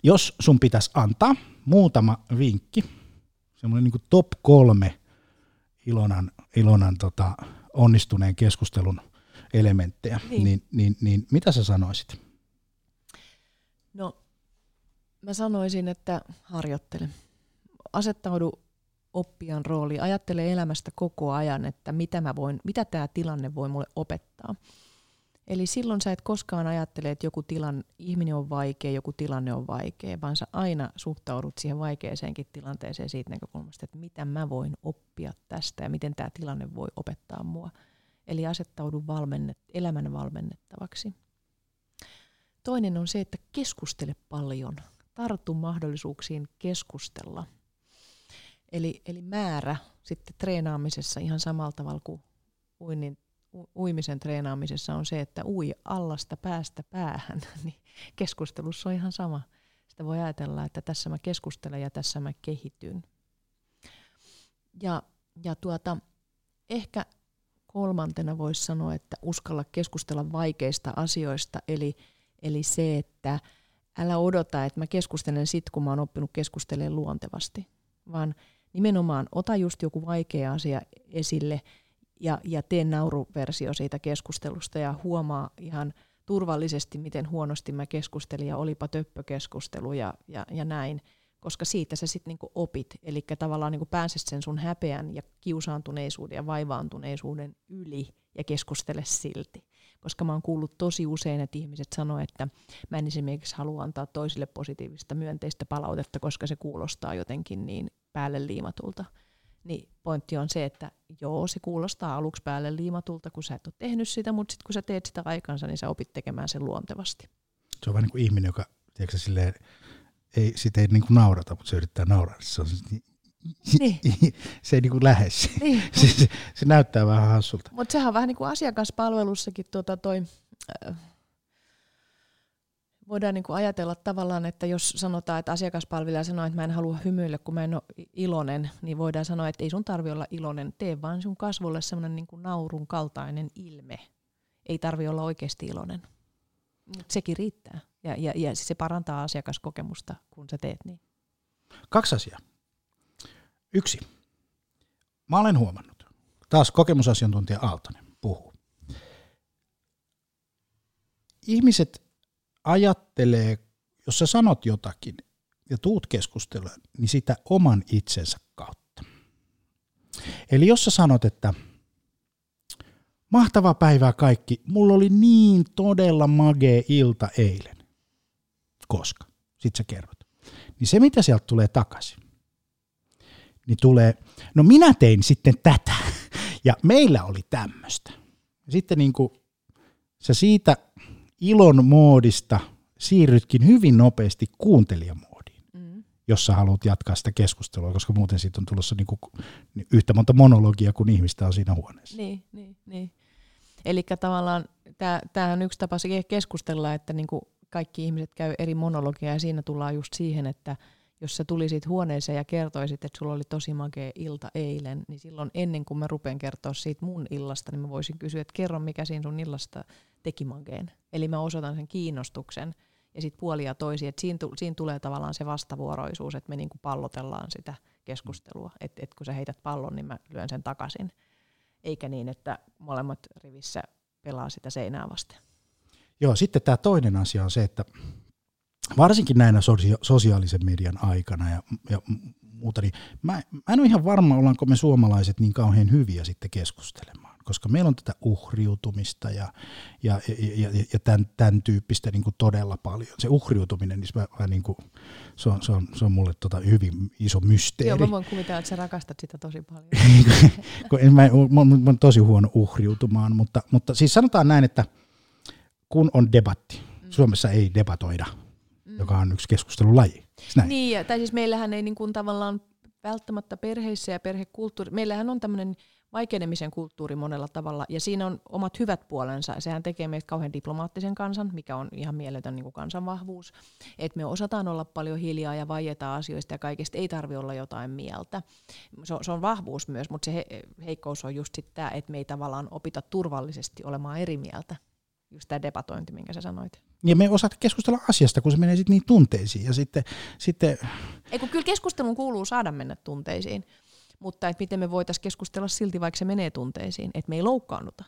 jos sun pitäisi antaa muutama vinkki, semmoinen niin kuin top kolme Ilonan, Ilonan tota, onnistuneen keskustelun elementtejä, niin. Niin, niin, niin mitä sä sanoisit? No, mä sanoisin, että harjoittele. Asettaudu oppijan rooliin. Ajattele elämästä koko ajan, että mitä, mä voin, mitä tämä tilanne voi mulle opettaa. Eli silloin sä et koskaan ajattele, että joku tilanne, ihminen on vaikea, joku tilanne on vaikea, vaan sä aina suhtaudut siihen vaikeeseenkin tilanteeseen siitä näkökulmasta, että mitä mä voin oppia tästä ja miten tämä tilanne voi opettaa mua. Eli asettaudu valmennet, elämän valmennettavaksi. Toinen on se, että keskustele paljon. Tartu mahdollisuuksiin keskustella. Eli, eli määrä sitten treenaamisessa ihan samalla tavalla kuin uinnin, uimisen treenaamisessa on se, että ui allasta päästä päähän. Niin keskustelussa on ihan sama. Sitä voi ajatella, että tässä mä keskustelen ja tässä mä kehityn. Ja, ja tuota, ehkä kolmantena voisi sanoa, että uskalla keskustella vaikeista asioista, eli Eli se, että älä odota, että mä keskustelen sit, kun mä oon oppinut keskustelemaan luontevasti, vaan nimenomaan ota just joku vaikea asia esille ja, ja tee nauruversio siitä keskustelusta ja huomaa ihan turvallisesti, miten huonosti mä keskustelin ja olipa töppökeskustelu ja, ja, ja näin, koska siitä sä sitten niinku opit, eli tavallaan niinku pääset sen sun häpeän ja kiusaantuneisuuden ja vaivaantuneisuuden yli ja keskustele silti koska mä oon kuullut tosi usein, että ihmiset sanoo, että mä en esimerkiksi halua antaa toisille positiivista myönteistä palautetta, koska se kuulostaa jotenkin niin päälle liimatulta. Niin pointti on se, että joo, se kuulostaa aluksi päälle liimatulta, kun sä et ole tehnyt sitä, mutta sitten kun sä teet sitä aikansa, niin sä opit tekemään sen luontevasti. Se on vähän niin kuin ihminen, joka tiedätkö, silleen, ei, sitä ei niin kuin naurata, mutta se yrittää nauraa. Se on niin niin. se ei niinku lähde. Niin. se, se, se, näyttää vähän hassulta. Mutta sehän on vähän niin kuin asiakaspalvelussakin tuota toi, äh, voidaan niin kuin ajatella tavallaan, että jos sanotaan, että asiakaspalvelija sanoo, että mä en halua hymyillä, kun mä en ole iloinen, niin voidaan sanoa, että ei sun tarvi olla iloinen, tee vaan sun kasvolle semmoinen niin kuin naurun kaltainen ilme. Ei tarvi olla oikeasti iloinen. Mut sekin riittää. Ja, ja, ja se parantaa asiakaskokemusta, kun sä teet niin. Kaksi asiaa. Yksi. Mä olen huomannut, taas kokemusasiantuntija Aaltonen puhuu. Ihmiset ajattelee, jos sä sanot jotakin ja tuut keskusteluun, niin sitä oman itsensä kautta. Eli jos sä sanot, että mahtava päivää kaikki, mulla oli niin todella magee ilta eilen, koska, sit sä kerrot. Niin se, mitä sieltä tulee takaisin, niin tulee, no minä tein sitten tätä ja meillä oli tämmöistä. Sitten niin kuin sä siitä ilon moodista siirrytkin hyvin nopeasti kuuntelijamoodiin, mm. jos sä haluat jatkaa sitä keskustelua, koska muuten siitä on tulossa niin kuin yhtä monta monologia kuin ihmistä on siinä huoneessa. Niin, niin, niin. Eli tavallaan tämä on yksi tapa keskustella, että niin kuin kaikki ihmiset käy eri monologia ja siinä tullaan just siihen, että – jos sä tulisit huoneeseen ja kertoisit, että sulla oli tosi makea ilta eilen, niin silloin ennen kuin mä rupean kertoa siitä mun illasta, niin mä voisin kysyä, että kerro mikä siinä sun illasta teki makeen. Eli mä osoitan sen kiinnostuksen ja sitten puolia toisia, että siinä, siinä tulee tavallaan se vastavuoroisuus, että me niinku pallotellaan sitä keskustelua, että et kun sä heität pallon, niin mä lyön sen takaisin. Eikä niin, että molemmat rivissä pelaa sitä seinää vasten. Joo, sitten tämä toinen asia on se, että varsinkin näinä sosiaalisen median aikana ja, ja muuta, niin mä, mä en ole ihan varma, ollaanko me suomalaiset niin kauhean hyviä sitten keskustelemaan, koska meillä on tätä uhriutumista ja, ja, ja, ja, ja tämän, tämän tyyppistä niin kuin todella paljon. Se uhriutuminen, niin mä, mä niin kuin, se, on, se, on, se on mulle tota hyvin iso mysteeri. Joo, mä voin kuvitella, että sä rakastat sitä tosi paljon. mä, mä, mä, mä olen tosi huono uhriutumaan, mutta, mutta siis sanotaan näin, että kun on debatti. Mm. Suomessa ei debatoida, mm. joka on yksi keskustelulaji. Näin? Niin, tai siis meillähän ei niin kuin tavallaan välttämättä perheissä ja perhekulttuuri, meillähän on tämmöinen vaikenemisen kulttuuri monella tavalla, ja siinä on omat hyvät puolensa. Sehän tekee meitä kauhean diplomaattisen kansan, mikä on ihan mieletön niin kuin kansanvahvuus. Että me osataan olla paljon hiljaa ja vaieta asioista ja kaikesta, ei tarvi olla jotain mieltä. Se on, se on vahvuus myös, mutta se he, heikkous on just sitten tämä, että me ei tavallaan opita turvallisesti olemaan eri mieltä. Just tämä debatointi, minkä sä sanoit. Ja me osaat keskustella asiasta, kun se menee sitten niin tunteisiin. Ja sitten, sitten... Ei kun kyllä keskustelun kuuluu saada mennä tunteisiin mutta että miten me voitaisiin keskustella silti, vaikka se menee tunteisiin, että me ei loukkaannuta.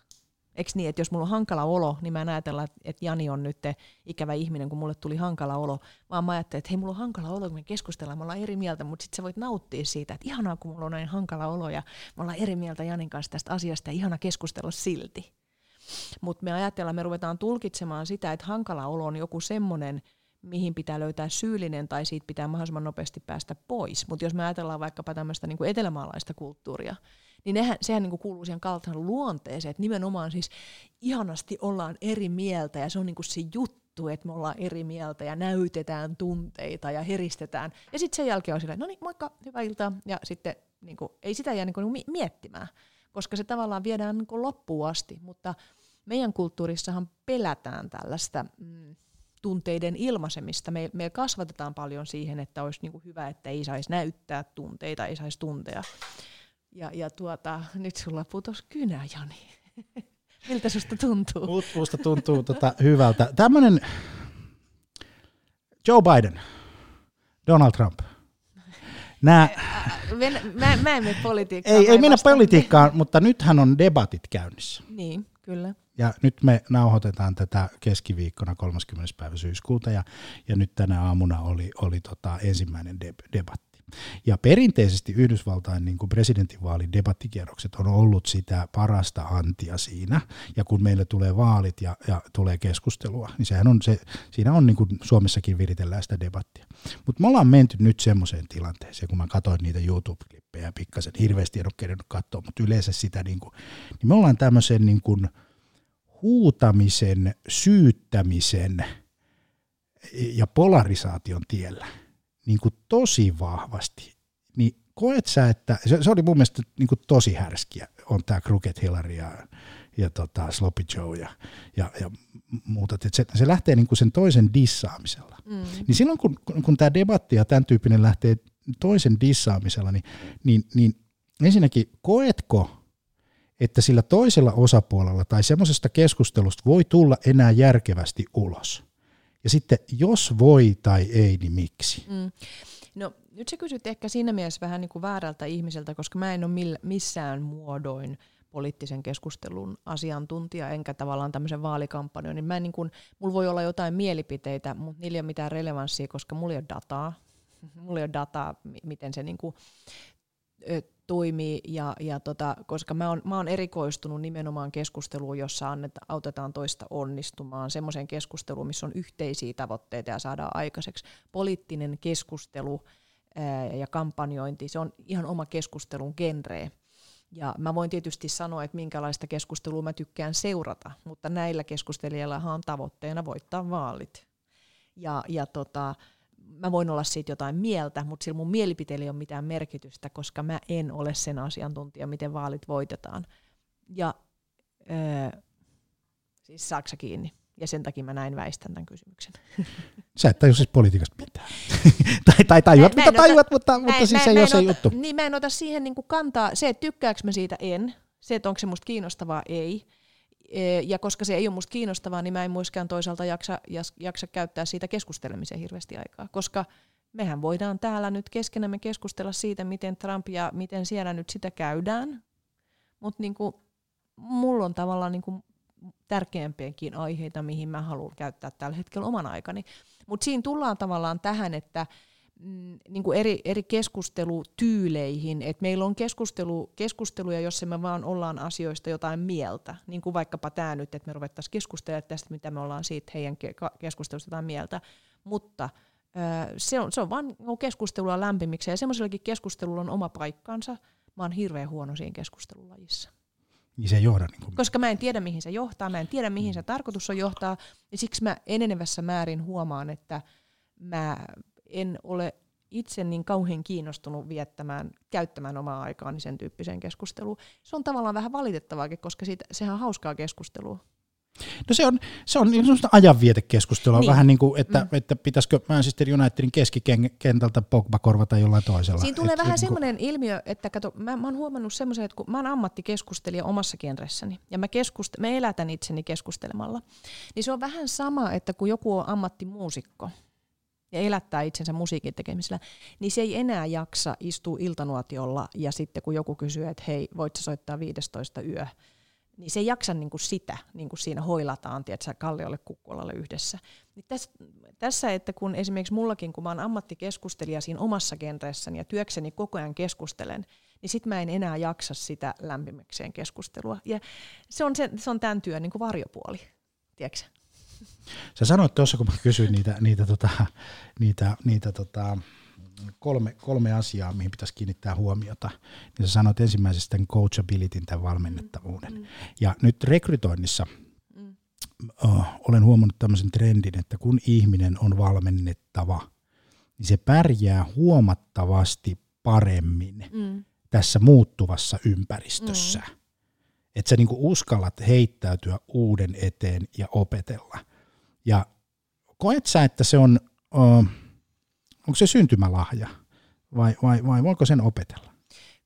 Eikö niin, että jos mulla on hankala olo, niin mä en ajatella, että Jani on nyt ikävä ihminen, kun mulle tuli hankala olo, vaan mä ajattelen, että hei, mulla on hankala olo, kun me keskustellaan, me ollaan eri mieltä, mutta sitten sä voit nauttia siitä, että ihanaa, kun mulla on näin hankala olo ja me ollaan eri mieltä Janin kanssa tästä asiasta ja ihana keskustella silti. Mutta me ajatellaan, me ruvetaan tulkitsemaan sitä, että hankala olo on joku semmoinen, mihin pitää löytää syyllinen tai siitä pitää mahdollisimman nopeasti päästä pois. Mutta jos me ajatellaan vaikkapa tämmöistä niin kuin etelämaalaista kulttuuria, niin nehän, sehän niin kuin kuuluu siihen kaltaan luonteeseen, että nimenomaan siis ihanasti ollaan eri mieltä ja se on niin kuin se juttu, että me ollaan eri mieltä ja näytetään tunteita ja heristetään. Ja sitten sen jälkeen on silleen, no niin, moikka, hyvää iltaa. Ja sitten niin kuin, ei sitä jää niin kuin miettimään, koska se tavallaan viedään niin kuin loppuun asti. Mutta meidän kulttuurissahan pelätään tällaista... Mm, tunteiden ilmaisemista. Me, me kasvatetaan paljon siihen, että olisi niin kuin hyvä, että ei saisi näyttää tunteita, ei saisi tuntea. Ja, ja tuota, nyt sulla putos kynä, Jani. Miltä susta tuntuu? Musta tuntuu tota hyvältä. Tämmöinen Joe Biden, Donald Trump. Nää, mä, mä en mene politiikkaan. Ei, ei mennä politiikkaan, mutta nythän on debatit käynnissä. Niin, kyllä. Ja nyt me nauhoitetaan tätä keskiviikkona 30. päivä syyskuuta ja, ja nyt tänä aamuna oli, oli tota ensimmäinen deb- debatti. Ja perinteisesti Yhdysvaltain niin kuin presidentinvaalin debattikierrokset on ollut sitä parasta antia siinä, ja kun meille tulee vaalit ja, ja tulee keskustelua, niin sehän on se, siinä on niin kuin Suomessakin viritellään sitä debattia. Mutta me ollaan menty nyt semmoiseen tilanteeseen, kun mä katsoin niitä YouTube-klippejä pikkasen, hirveästi en ole katsoa, mutta yleensä sitä, niin, kuin, niin me ollaan tämmöisen niin kuin, huutamisen, syyttämisen ja polarisaation tiellä niin kuin tosi vahvasti, niin koet sä, että se, se oli mun mielestä niin kuin tosi härskiä, on tämä Crooked Hillary ja, ja tota Sloppy Joe ja, ja, ja muuta, että se, se lähtee niin kuin sen toisen dissaamisella. Mm. Niin silloin kun, kun, kun tämä debatti ja tämän tyyppinen lähtee toisen dissaamisella, niin, niin, niin ensinnäkin koetko, että sillä toisella osapuolella tai semmoisesta keskustelusta voi tulla enää järkevästi ulos. Ja sitten jos voi tai ei, niin miksi? Mm. No nyt sä kysyt ehkä siinä mielessä vähän niin kuin väärältä ihmiseltä, koska mä en ole missään muodoin poliittisen keskustelun asiantuntija, enkä tavallaan tämmöisen vaalikampanjan, niin mä en niin kuin, mulla voi olla jotain mielipiteitä, mutta niillä ei ole mitään relevanssia, koska mulla ei ole dataa. Mulla ei ole dataa, miten se niin kuin toimii, ja, ja tota, koska mä oon, mä oon erikoistunut nimenomaan keskusteluun, jossa anneta, autetaan toista onnistumaan, semmoiseen keskusteluun, missä on yhteisiä tavoitteita ja saadaan aikaiseksi. Poliittinen keskustelu ää, ja kampanjointi, se on ihan oma keskustelun genre. Ja mä voin tietysti sanoa, että minkälaista keskustelua mä tykkään seurata, mutta näillä keskustelijoilla on tavoitteena voittaa vaalit. Ja, ja tota, mä voin olla siitä jotain mieltä, mutta sillä mun mielipiteellä ei ole mitään merkitystä, koska mä en ole sen asiantuntija, miten vaalit voitetaan. Ja öö, siis saaksa kiinni? Ja sen takia mä näin väistän tämän kysymyksen. Sä et tajua siis politiikasta mitään. tai, tai tajuat, mitä tajuat, ota, mutta, mutta siis se ei ole se juttu. Niin mä en ota siihen niin kantaa. Se, että tykkääkö mä siitä, en. Se, että onko se musta kiinnostavaa, ei. E, ja koska se ei ole musta kiinnostavaa, niin mä en myöskään toisaalta jaksa, jaksa käyttää siitä keskustelemiseen hirveästi aikaa, koska mehän voidaan täällä nyt keskenämme keskustella siitä, miten Trump ja miten siellä nyt sitä käydään, mutta niinku, mulla on tavallaan niinku tärkeämpiäkin aiheita, mihin mä haluan käyttää tällä hetkellä oman aikani. Mutta siinä tullaan tavallaan tähän, että niin kuin eri, eri keskustelutyyleihin, että meillä on keskustelu, keskusteluja, jossa me vaan ollaan asioista jotain mieltä, niin kuin vaikkapa tämä nyt, että me ruvettaisiin keskustelemaan tästä, mitä me ollaan siitä heidän keskustelusta jotain mieltä, mutta se on, se on vaan keskustelua lämpimiksi ja semmoisellakin keskustelulla on oma paikkansa. Mä oon hirveän huono siinä keskustelulajissa. Niin se ei johda niin kuin... Koska mä en tiedä, mihin se johtaa, mä en tiedä, mihin se tarkoitus on johtaa, ja siksi mä enenevässä määrin huomaan, että mä en ole itse niin kauhean kiinnostunut viettämään, käyttämään omaa aikaani sen tyyppiseen keskusteluun. Se on tavallaan vähän valitettavaakin, koska siitä, sehän on hauskaa keskustelua. No se on, se on sellaista ajanvietekeskustelua, Niin. vähän niin kuin, että, Mm. että pitäisikö Manchester Unitedin keskikentältä Pogba korvata jollain toisella. Siinä tulee Et- vähän et niinku- semmoinen ilmiö, että kato, mä, mä oon huomannut semmoisen, että kun mä oon ammattikeskustelija omassa genressäni ja mä, keskust- mä elätän itseni keskustelemalla, niin se on vähän sama, että kun joku on ammattimuusikko ja elättää itsensä musiikin tekemisellä, niin se ei enää jaksa istua iltanuotiolla ja sitten kun joku kysyy, että hei, voit sä soittaa 15 yö, niin se ei jaksa niin kuin sitä, niin kuin siinä hoilataan, tiedätkö, Kalliolle Kukkolalle yhdessä. Niin tässä, tässä, että kun esimerkiksi mullakin, kun mä oon ammattikeskustelija siinä omassa genressäni ja työkseni koko ajan keskustelen, niin sit mä en enää jaksa sitä lämpimikseen keskustelua. Ja se on, se, se on tämän työn niin kuin varjopuoli, tiedätkö? Sä sanoit tuossa, kun mä kysyin niitä, niitä, tota, niitä, niitä tota, kolme, kolme asiaa, mihin pitäisi kiinnittää huomiota, niin sä sanoit ensimmäisestä tämän coachabilityn, tämän valmennettavuuden. Mm. Ja nyt rekrytoinnissa Mm. uh, olen huomannut tämmöisen trendin, että kun ihminen on valmennettava, niin se pärjää huomattavasti paremmin Mm. tässä muuttuvassa ympäristössä. Mm. Että sä niinku uskallat heittäytyä uuden eteen ja opetella. Ja koet sä, että se on, onko se syntymälahja vai, vai, vai voiko sen opetella?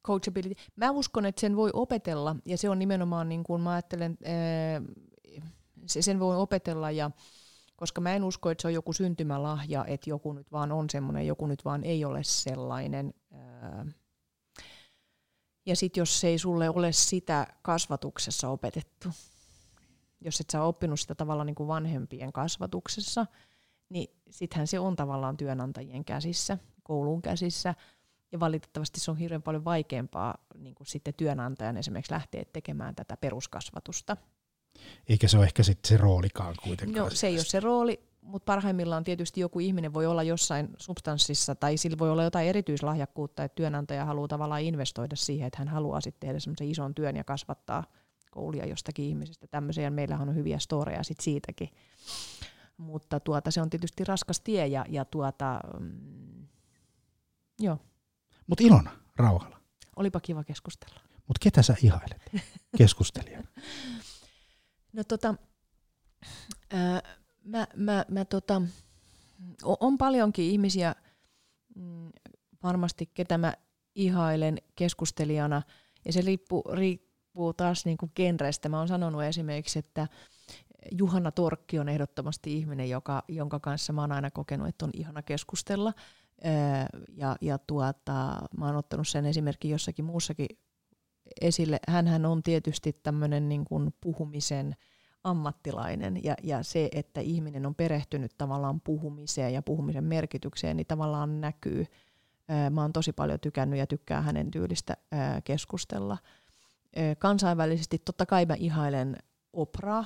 coachability. Mä uskon, että sen voi opetella, ja se on nimenomaan niin kuin mä ajattelen, se- sen voi opetella, ja koska mä en usko, että se on joku syntymälahja, että joku nyt vaan on semmoinen, joku nyt vaan ei ole sellainen. Ja sitten jos se ei sulle ole sitä kasvatuksessa opetettu, jos et sä ole oppinut sitä tavallaan niin kuin vanhempien kasvatuksessa, niin sittenhän se on tavallaan työnantajien käsissä, koulun käsissä, ja valitettavasti se on hirveän paljon vaikeampaa niin kuin sitten työnantajan esimerkiksi lähteä tekemään tätä peruskasvatusta. Eikä se ole ehkä sitten se roolikaan kuitenkaan. No, se ei ole se rooli, mutta parhaimmillaan tietysti joku ihminen voi olla jossain substanssissa tai sillä voi olla jotain erityislahjakkuutta, että työnantaja haluaa tavallaan investoida siihen, että hän haluaa sitten tehdä semmoisen ison työn ja kasvattaa koulia jostakin ihmisestä. Tämmöisiä meillähän on hyviä storeja sit siitäkin. Mutta tuota, se on tietysti raskas tie ja, ja tuota, mm, joo, Mutta Ilona, rauhalla. olipa kiva keskustella. Mutta ketä sä ihailet keskustelijana? No tota, ää, mä, mä, mä tota, o- on paljonkin ihmisiä mm, varmasti, ketä mä ihailen keskustelijana, ja se riippuu, riippuu taas niinku genrestä. Mä oon sanonut esimerkiksi, että Juhanna Torkki on ehdottomasti ihminen, joka, jonka kanssa mä oon aina kokenut, että on ihana keskustella. Ää, Ja, ja tuota, mä oon ottanut sen esimerkki jossakin muussakin esille. Hänhän on tietysti tämmöinen niin kuin puhumisen ammattilainen ja, ja se, että ihminen on perehtynyt tavallaan puhumiseen ja puhumisen merkitykseen, niin tavallaan näkyy. Ää, Mä oon tosi paljon tykännyt ja tykkään hänen tyylistä ää, keskustella. Kansainvälisesti totta kai mä ihailen Opraa.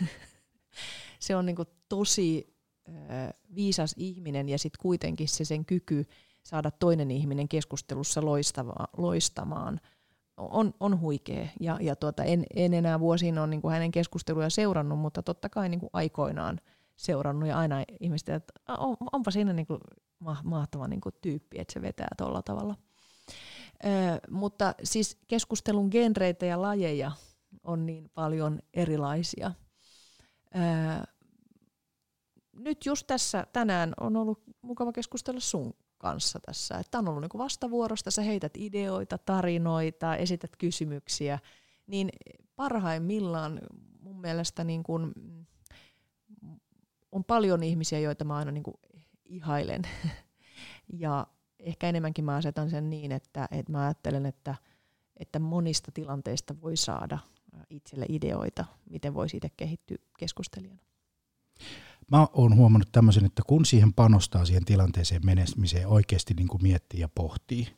se on niinku tosi viisas ihminen ja sitten kuitenkin se sen kyky saada toinen ihminen keskustelussa loistava, loistamaan on, on huikea. Ja, ja tuota, en, en enää vuosiin ole niin hänen keskusteluja seurannut, mutta totta kai niin aikoinaan seurannut ja aina ihmiset, että on, onpa siinä niin kuin mahtava niin kuin tyyppi, että se vetää tuolla tavalla. Ö, mutta siis keskustelun genreitä ja lajeja on niin paljon erilaisia. Ö, nyt just tässä tänään on ollut mukava keskustella sun kanssa tässä. Tämä on ollut niin vastavuorosta, sä heität ideoita, tarinoita, esität kysymyksiä, niin parhaimmillaan mun mielestä niin kuin, on paljon ihmisiä, joita mä aina niin kuin ihailen. ja ehkä enemmänkin mä asetan sen niin, että, että mä ajattelen, että, että monista tilanteista voi saada itselle ideoita, miten voi siitä kehittyä keskustelijana. Mä oon huomannut tämmöisen, että kun siihen panostaa siihen tilanteeseen menestymiseen, oikeasti niin kuin miettii ja pohtii,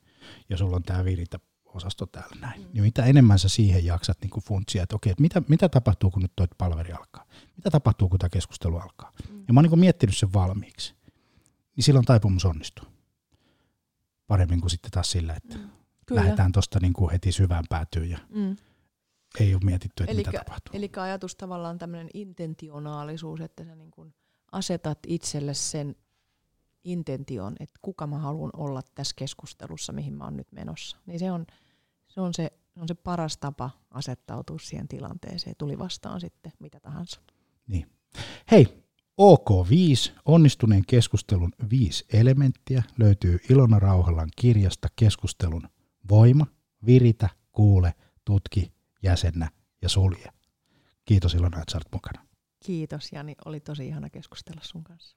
ja sulla on tämä viritä osasto täällä näin, mm. niin mitä enemmän sä siihen jaksat niin kuin funtsia, että okei, että mitä, mitä tapahtuu, kun nyt toi palveri alkaa? Mitä tapahtuu, kun tämä keskustelu alkaa? Mm. Ja mä oon niin kuin miettinyt sen valmiiksi. Niin silloin taipumus onnistuu. Paremmin kuin sitten taas sillä, että mm. lähdetään tuosta niin kuin heti syvään päätyyn. Ja mm. ei ole mietitty, että Elikkä, mitä tapahtuu. Eli ajatus tavallaan tämmöinen intentionaalisuus, että sä niin kun asetat itselle sen intention, että kuka mä haluan olla tässä keskustelussa, mihin mä oon nyt menossa. Niin se on se, on se, se, on se paras tapa asettautua siihen tilanteeseen. Tuli vastaan sitten mitä tahansa. Niin. Hei, OK5, onnistuneen keskustelun viisi elementtiä, löytyy Ilona Rauhalan kirjasta Keskustelun voima, viritä, kuule, tutki, jäsennä ja sulje. Kiitos Ilona, että sä mukana. Kiitos Jani, oli tosi ihana keskustella sun kanssa.